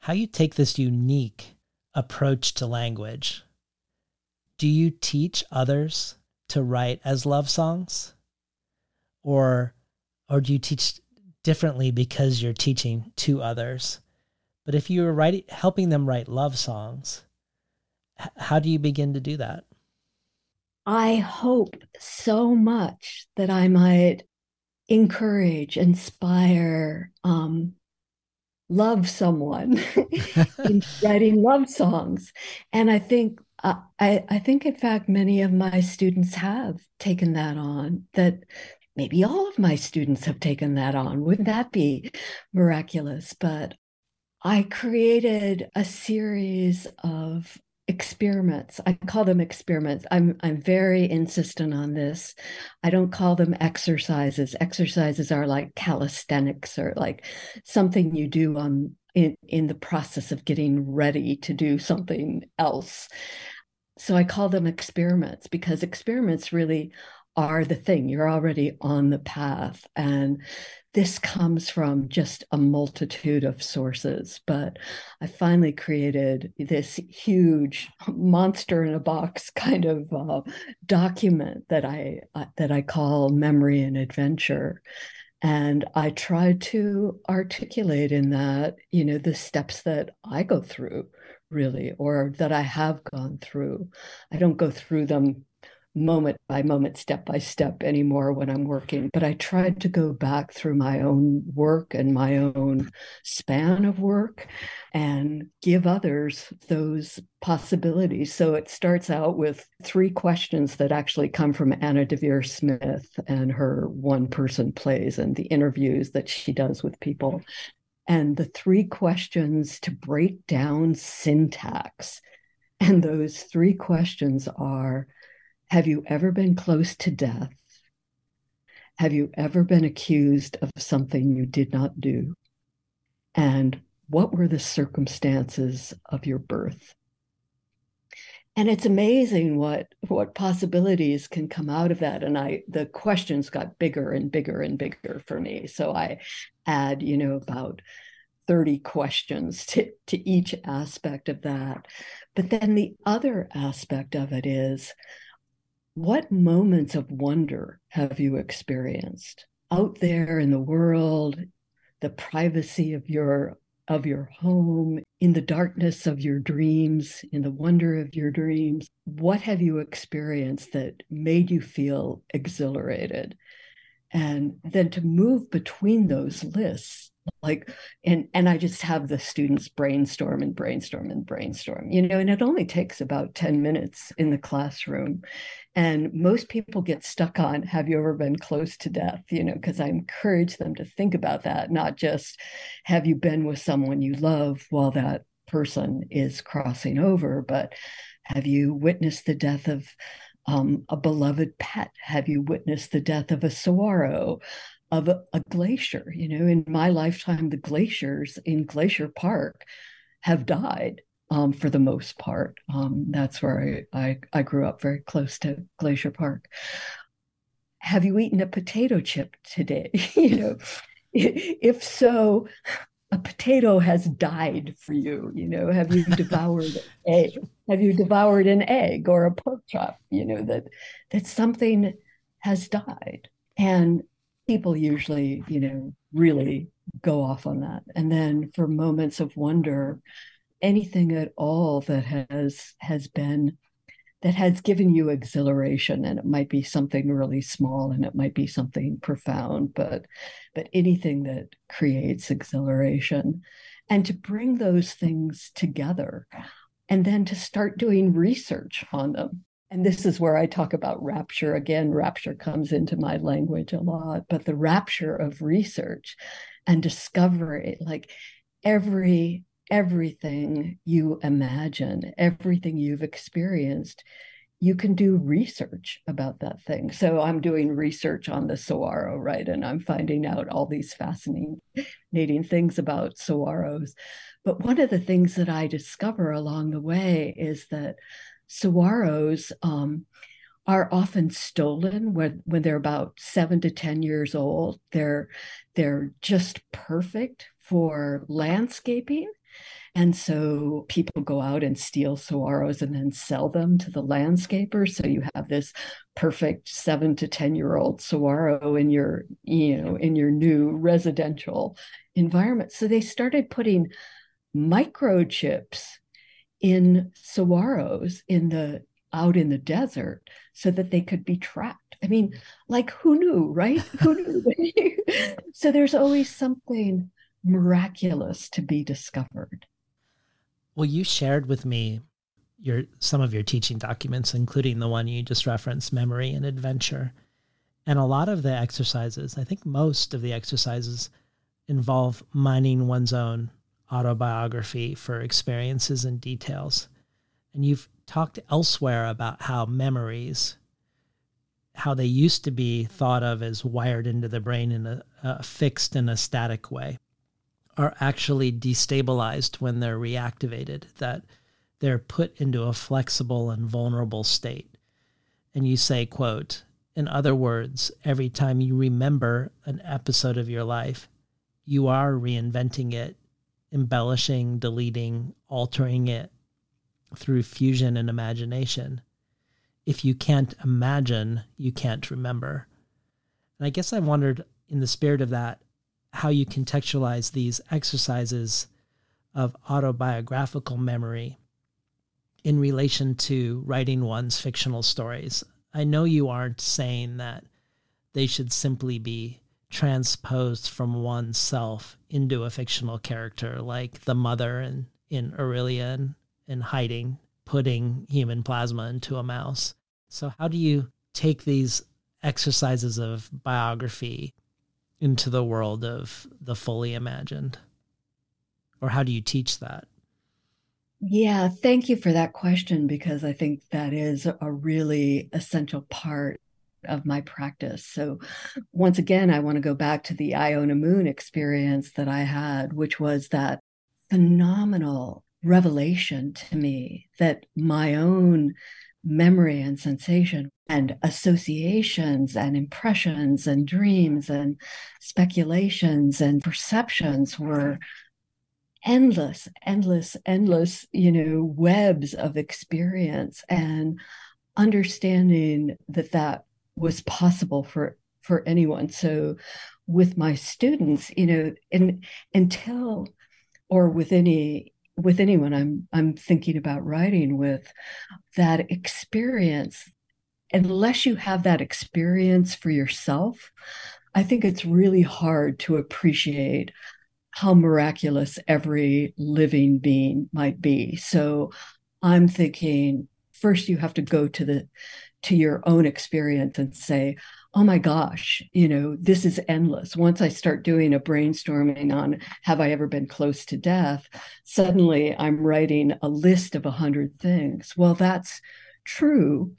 how you take this unique approach to language. Do you teach others to write as love songs? Or or do you teach differently because you're teaching to others? But if you're writing helping them write love songs, how do you begin to do that? I hope so much that I might encourage, inspire, um, love someone in writing love songs. And I think uh, I, I think in fact many of my students have taken that on. That maybe all of my students have taken that on. Wouldn't that be miraculous? But I created a series of experiments i call them experiments i'm i'm very insistent on this i don't call them exercises exercises are like calisthenics or like something you do on in in the process of getting ready to do something else so i call them experiments because experiments really are the thing. You're already on the path and this comes from just a multitude of sources, but I finally created this huge monster in a box kind of uh, document that I uh, that I call memory and adventure. And I try to articulate in that, you know, the steps that I go through, really, or that I have gone through. I don't go through them moment by moment, step by step anymore when I'm working. But I tried to go back through my own work and my own span of work and give others those possibilities. So it starts out with three questions that actually come from Anna Deavere Smith and her one person plays and the interviews that she does with people. And the three questions to break down syntax. And those three questions are have you ever been close to death? Have you ever been accused of something you did not do? And what were the circumstances of your birth? And it's amazing what what possibilities can come out of that. And I the questions got bigger and bigger and bigger for me. So I add, you know, about 30 questions to, to each aspect of that. But then the other aspect of it is what moments of wonder have you experienced out there in the world, the privacy of your of your home, in the darkness of your dreams, in the wonder of your dreams? What have you experienced that made you feel exhilarated? And then to move between those lists like and and i just have the students brainstorm and brainstorm and brainstorm you know and it only takes about 10 minutes in the classroom and most people get stuck on have you ever been close to death you know because i encourage them to think about that not just have you been with someone you love while that person is crossing over but have you witnessed the death of um, a beloved pet? Have you witnessed the death of a saguaro? Of a, a glacier. You know, in my lifetime, the glaciers in Glacier Park have died um, for the most part. Um, that's where I, I, I grew up, very close to Glacier Park. Have you eaten a potato chip today? you know, if so, a potato has died for you. You know, have you devoured an egg? Have you devoured an egg or a pork chop? You know that that something has died, and people usually, you know, really go off on that. And then for moments of wonder, anything at all that has has been that has given you exhilaration and it might be something really small and it might be something profound but but anything that creates exhilaration and to bring those things together and then to start doing research on them and this is where I talk about rapture. Again, rapture comes into my language a lot, but the rapture of research and discovery, like every everything you imagine, everything you've experienced you can do research about that thing. So I'm doing research on the saguaro, right? And I'm finding out all these fascinating things about saguaros. But one of the things that I discover along the way is that saguaros um, are often stolen when, when they're about seven to 10 years old. They're, they're just perfect for landscaping and so people go out and steal saguaros and then sell them to the landscapers. So you have this perfect seven to 10 year old saguaro in your, you know, in your new residential environment. So they started putting microchips in saguaros in the out in the desert so that they could be tracked. I mean, like who knew, right? who knew? so there's always something miraculous to be discovered. Well, you shared with me your some of your teaching documents, including the one you just referenced, Memory and Adventure. And a lot of the exercises, I think most of the exercises involve mining one's own autobiography for experiences and details. And you've talked elsewhere about how memories, how they used to be thought of as wired into the brain in a, a fixed and a static way are actually destabilized when they're reactivated, that they're put into a flexible and vulnerable state. And you say, quote, in other words, every time you remember an episode of your life, you are reinventing it, embellishing, deleting, altering it through fusion and imagination. If you can't imagine, you can't remember. And I guess I wondered, in the spirit of that, how you contextualize these exercises of autobiographical memory in relation to writing one's fictional stories. I know you aren't saying that they should simply be transposed from oneself into a fictional character like the mother in, in Aurelia in hiding, putting human plasma into a mouse. So how do you take these exercises of biography into the world of the fully imagined? Or how do you teach that? Yeah, thank you for that question because I think that is a really essential part of my practice. So, once again, I want to go back to the Iona Moon experience that I had, which was that phenomenal revelation to me that my own memory and sensation and associations and impressions and dreams and speculations and perceptions were endless endless endless you know webs of experience and understanding that that was possible for for anyone. So with my students you know and until or with any with anyone I'm I'm thinking about writing with that experience unless you have that experience for yourself I think it's really hard to appreciate how miraculous every living being might be. So I'm thinking first you have to go to the to your own experience and say oh my gosh, you know, this is endless. Once I start doing a brainstorming on have I ever been close to death, suddenly I'm writing a list of a hundred things. Well, that's true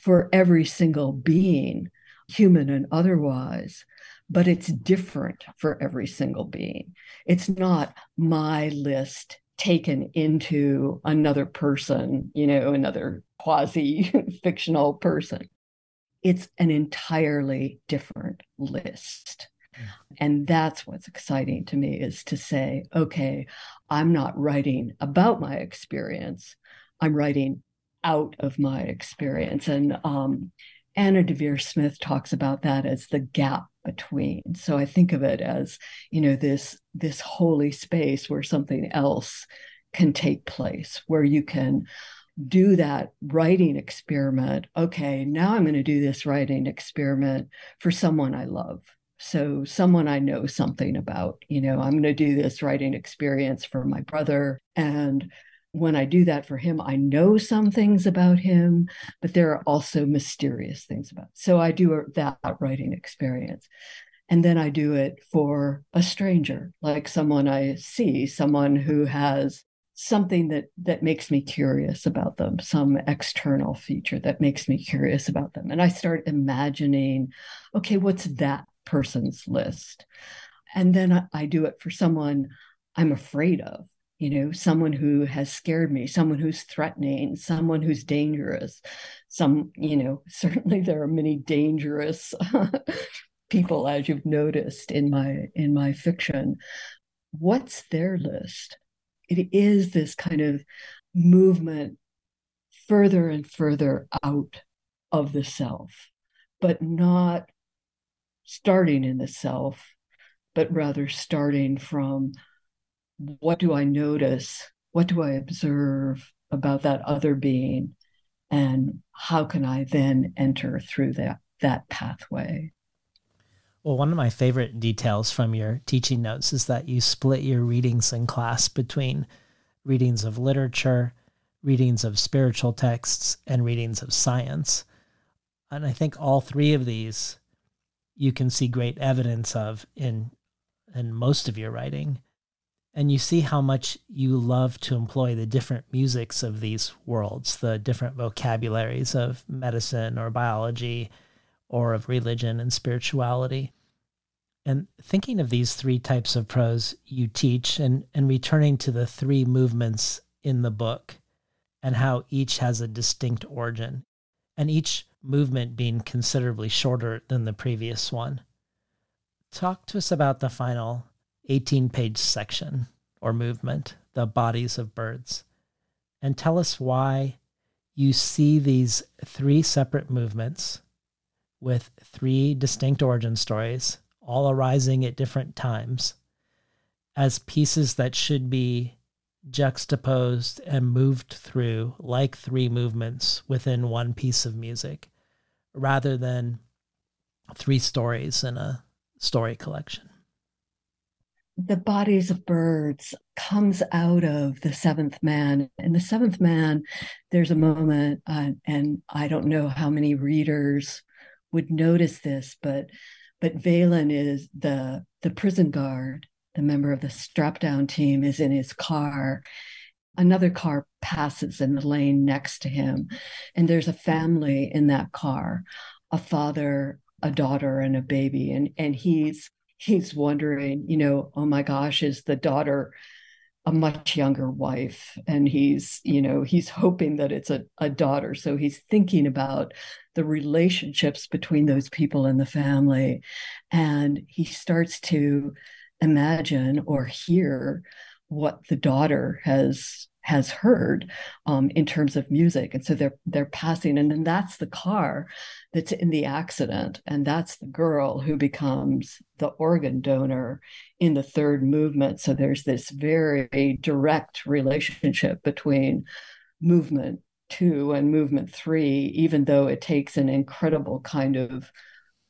for every single being, human and otherwise, but it's different for every single being. It's not my list taken into another person, you know, another quasi fictional person it's an entirely different list. And that's what's exciting to me is to say, okay, I'm not writing about my experience. I'm writing out of my experience. And um, Anna Deavere Smith talks about that as the gap between. So I think of it as, you know, this this holy space where something else can take place, where you can do that writing experiment. Okay, now I'm going to do this writing experiment for someone I love. So, someone I know something about, you know, I'm going to do this writing experience for my brother. And when I do that for him, I know some things about him, but there are also mysterious things about. It. So I do that writing experience. And then I do it for a stranger, like someone I see, someone who has something that that makes me curious about them some external feature that makes me curious about them. And i start imagining okay what's that person's list? And then I, I do it for someone i'm afraid of you know someone who has scared me someone who's threatening someone who's dangerous some you know certainly there are many dangerous people as you've noticed in my in my fiction. What's their list it is this kind of movement further and further out of the self, but not starting in the self, but rather starting from what do I notice? What do I observe about that other being? And how can I then enter through that, that pathway? Well, one of my favorite details from your teaching notes is that you split your readings in class between readings of literature, readings of spiritual texts, and readings of science. And I think all three of these you can see great evidence of in in most of your writing. And you see how much you love to employ the different musics of these worlds, the different vocabularies of medicine or biology or of religion and spirituality. And thinking of these three types of prose you teach and, and returning to the three movements in the book and how each has a distinct origin, and each movement being considerably shorter than the previous one. Talk to us about the final 18 page section or movement, the bodies of birds, and tell us why you see these three separate movements with three distinct origin stories, all arising at different times, as pieces that should be juxtaposed and moved through like three movements within one piece of music, rather than three stories in a story collection. The bodies of birds comes out of the seventh man. In the seventh man, there's a moment, uh, and I don't know how many readers would notice this, but but Valen is the the prison guard, the member of the strap down team, is in his car. Another car passes in the lane next to him, and there's a family in that car, a father, a daughter, and a baby, and and he's he's wondering, you know, oh my gosh, is the daughter a much younger wife and he's you know he's hoping that it's a, a daughter so he's thinking about the relationships between those people in the family. And he starts to imagine or hear what the daughter has has heard um, in terms of music. And so they're they're passing and then that's the car that's in the accident. And that's the girl who becomes the organ donor in the third movement. So there's this very direct relationship between movement two and movement three even though it takes an incredible kind of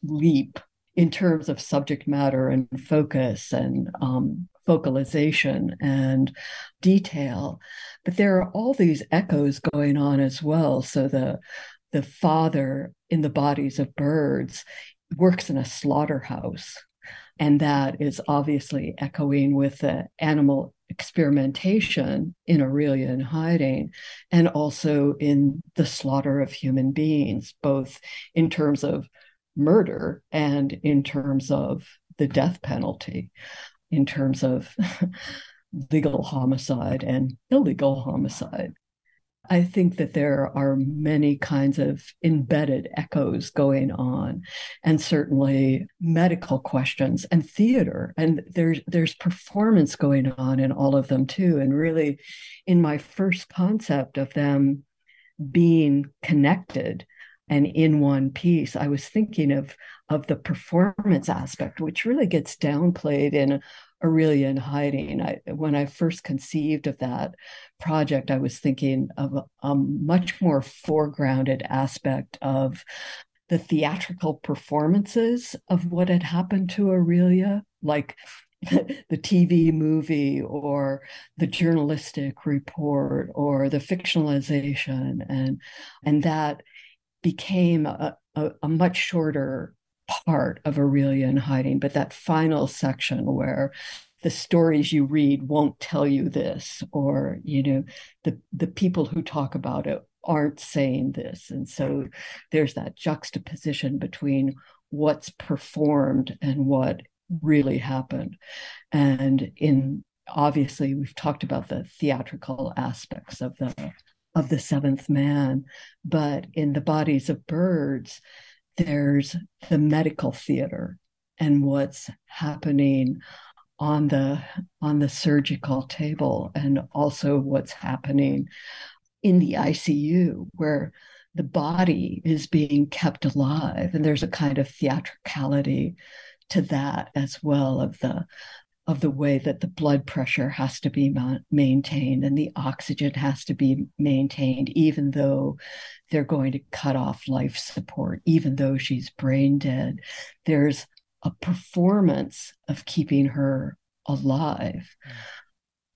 leap in terms of subject matter and focus and um, focalization and detail. But there are all these echoes going on as well. So the the father in the bodies of birds works in a slaughterhouse and that is obviously echoing with the animal experimentation in Aurelia in hiding and also in the slaughter of human beings both in terms of murder and in terms of the death penalty in terms of legal homicide and illegal homicide. I think that there are many kinds of embedded echoes going on, and certainly medical questions and theater. And there's there's performance going on in all of them too. And really, in my first concept of them being connected and in one piece, I was thinking of of the performance aspect, which really gets downplayed in Aurelia in hiding. I, when I first conceived of that project, I was thinking of a, a much more foregrounded aspect of the theatrical performances of what had happened to Aurelia, like the TV movie or the journalistic report or the fictionalization, and and that became a, a, a much shorter part of Aurelia in hiding, but that final section where the stories you read won't tell you this or you know the the people who talk about it aren't saying this. And so there's that juxtaposition between what's performed and what really happened. And in obviously we've talked about the theatrical aspects of the of the seventh man but in the bodies of birds there's the medical theater and what's happening on the on the surgical table and also what's happening in the ICU where the body is being kept alive. And there's a kind of theatricality to that as well of the of the way that the blood pressure has to be ma- maintained and the oxygen has to be maintained even though they're going to cut off life support even though she's brain dead there's a performance of keeping her alive mm.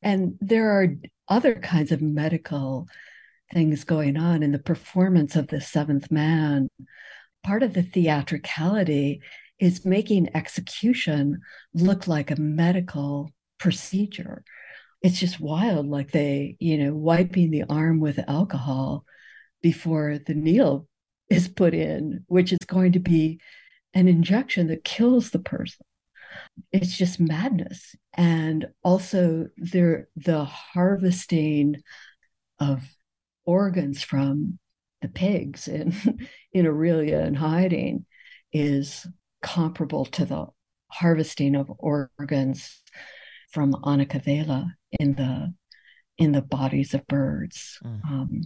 and there are other kinds of medical things going on in the performance of the seventh man. Part of the theatricality is making execution look like a medical procedure. It's just wild, like they, you know, wiping the arm with alcohol before the needle is put in, which is going to be an injection that kills the person. It's just madness. And also there the harvesting of organs from the pigs in in Aurelia in Hiding is comparable to the harvesting of organs from Annikavela in the in the bodies of birds. Mm. Um,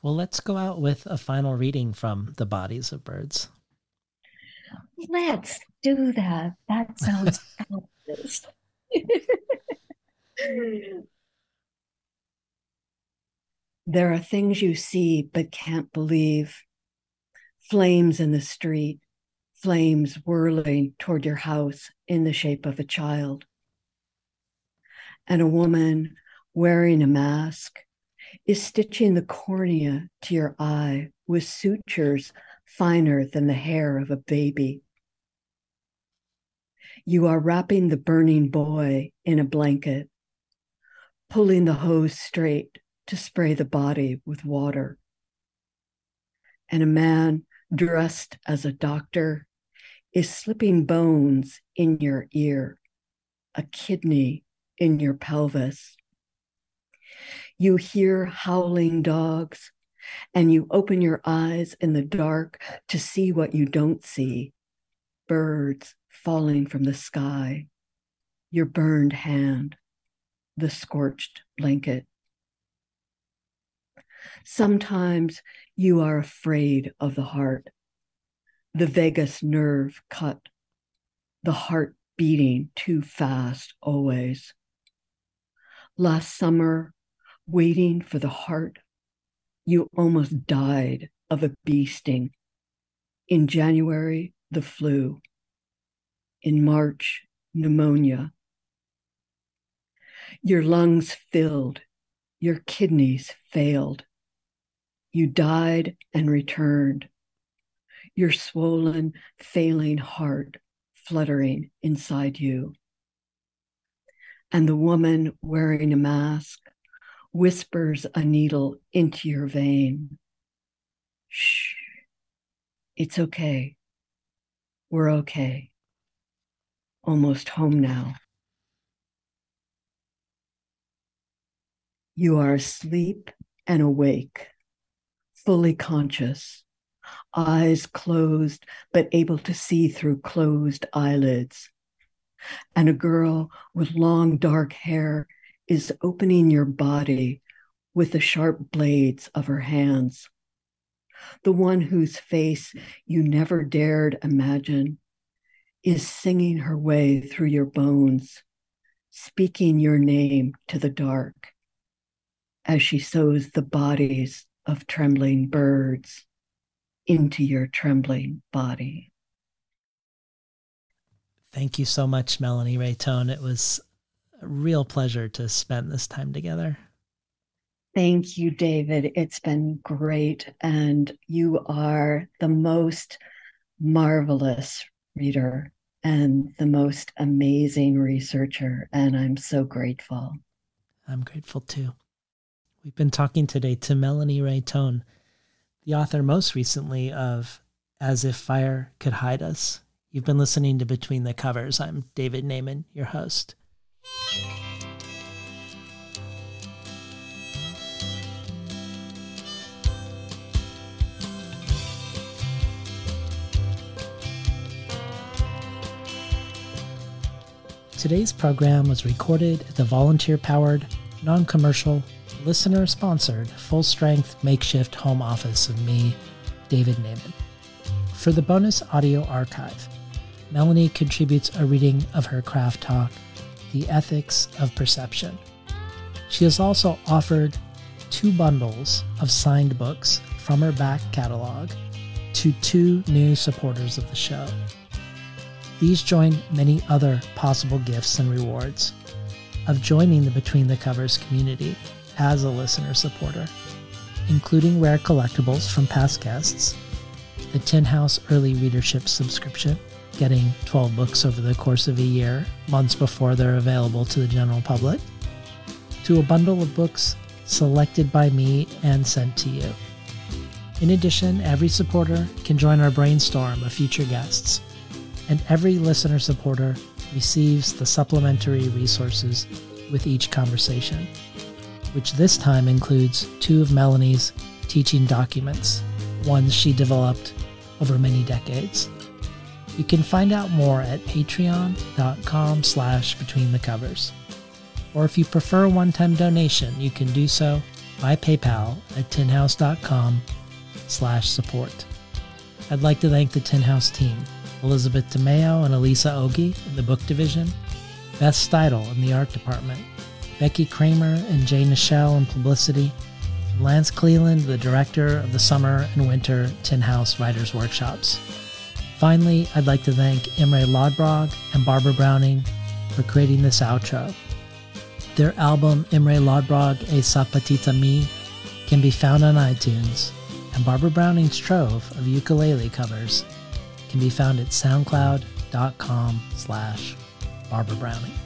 well, let's go out with a final reading from the bodies of birds. Let's do that. That sounds fabulous. There are things you see but can't believe. Flames in the street, flames whirling toward your house in the shape of a child. And a woman wearing a mask is stitching the cornea to your eye with sutures finer than the hair of a baby. You are wrapping the burning boy in a blanket, pulling the hose straight to spray the body with water. And a man dressed as a doctor is slipping bones in your ear, a kidney in your pelvis. You hear howling dogs, and you open your eyes in the dark to see what you don't see birds falling from the sky, your burned hand, the scorched blanket. Sometimes you are afraid of the heart, the vagus nerve cut, the heart beating too fast always. Last summer, waiting for the heart, you almost died of a bee sting. In January, the flu. In March, pneumonia. Your lungs filled, your kidneys failed. You died and returned, your swollen, failing heart fluttering inside you. And the woman wearing a mask whispers a needle into your vein. Shh, it's okay. We're okay. Almost home now. You are asleep and awake fully conscious, eyes closed, but able to see through closed eyelids. And a girl with long dark hair is opening your body with the sharp blades of her hands. The one whose face you never dared imagine is singing her way through your bones, speaking your name to the dark as she sews the bodies of trembling birds into your trembling body. Thank you so much, Melanie Rae Thon. It was a real pleasure to spend this time together. Thank you, David. It's been great. And you are the most marvelous reader and the most amazing researcher. And I'm so grateful. I'm grateful too. We've been talking today to Melanie Rae Thon, the author most recently of As If Fire Could Hide Us. You've been listening to Between the Covers. I'm David Naimon, your host. Today's program was recorded at the volunteer powered, non commercial, listener sponsored, full strength makeshift home office of me, David Naimon. For the bonus audio archive, Melanie contributes a reading of her craft talk, The Ethics of Perception. She has also offered two bundles of signed books from her back catalog to two new supporters of the show. These join many other possible gifts and rewards of joining the Between the Covers community as a listener supporter, including rare collectibles from past guests, the Tin House Early Readership subscription, getting 12 books over the course of a year, months before they're available to the general public, to a bundle of books selected by me and sent to you. In addition, every supporter can join our brainstorm of future guests and every listener supporter receives the supplementary resources with each conversation, which this time includes two of Melanie's teaching documents, ones she developed over many decades. You can find out more at patreon.com slash between the covers. Or if you prefer a one-time donation, you can do so by PayPal at tinhouse.com slash support. I'd like to thank the Tin House team Elizabeth DeMeo and Alyssa Ogi in the book division, Beth Steidle in the art department, Becky Kramer and Jae Nichelle in publicity, and Lance Cleland, the director of the summer and winter Tin House Writers Workshops. Finally, I'd like to thank Imre Lodbrog and Barbara Browning for creating this outro. Their album Imre Lodbrog E Sapatita Mi can be found on iTunes, and Barbara Browning's trove of ukulele covers can be found at soundcloud.com slash Barbara Browning.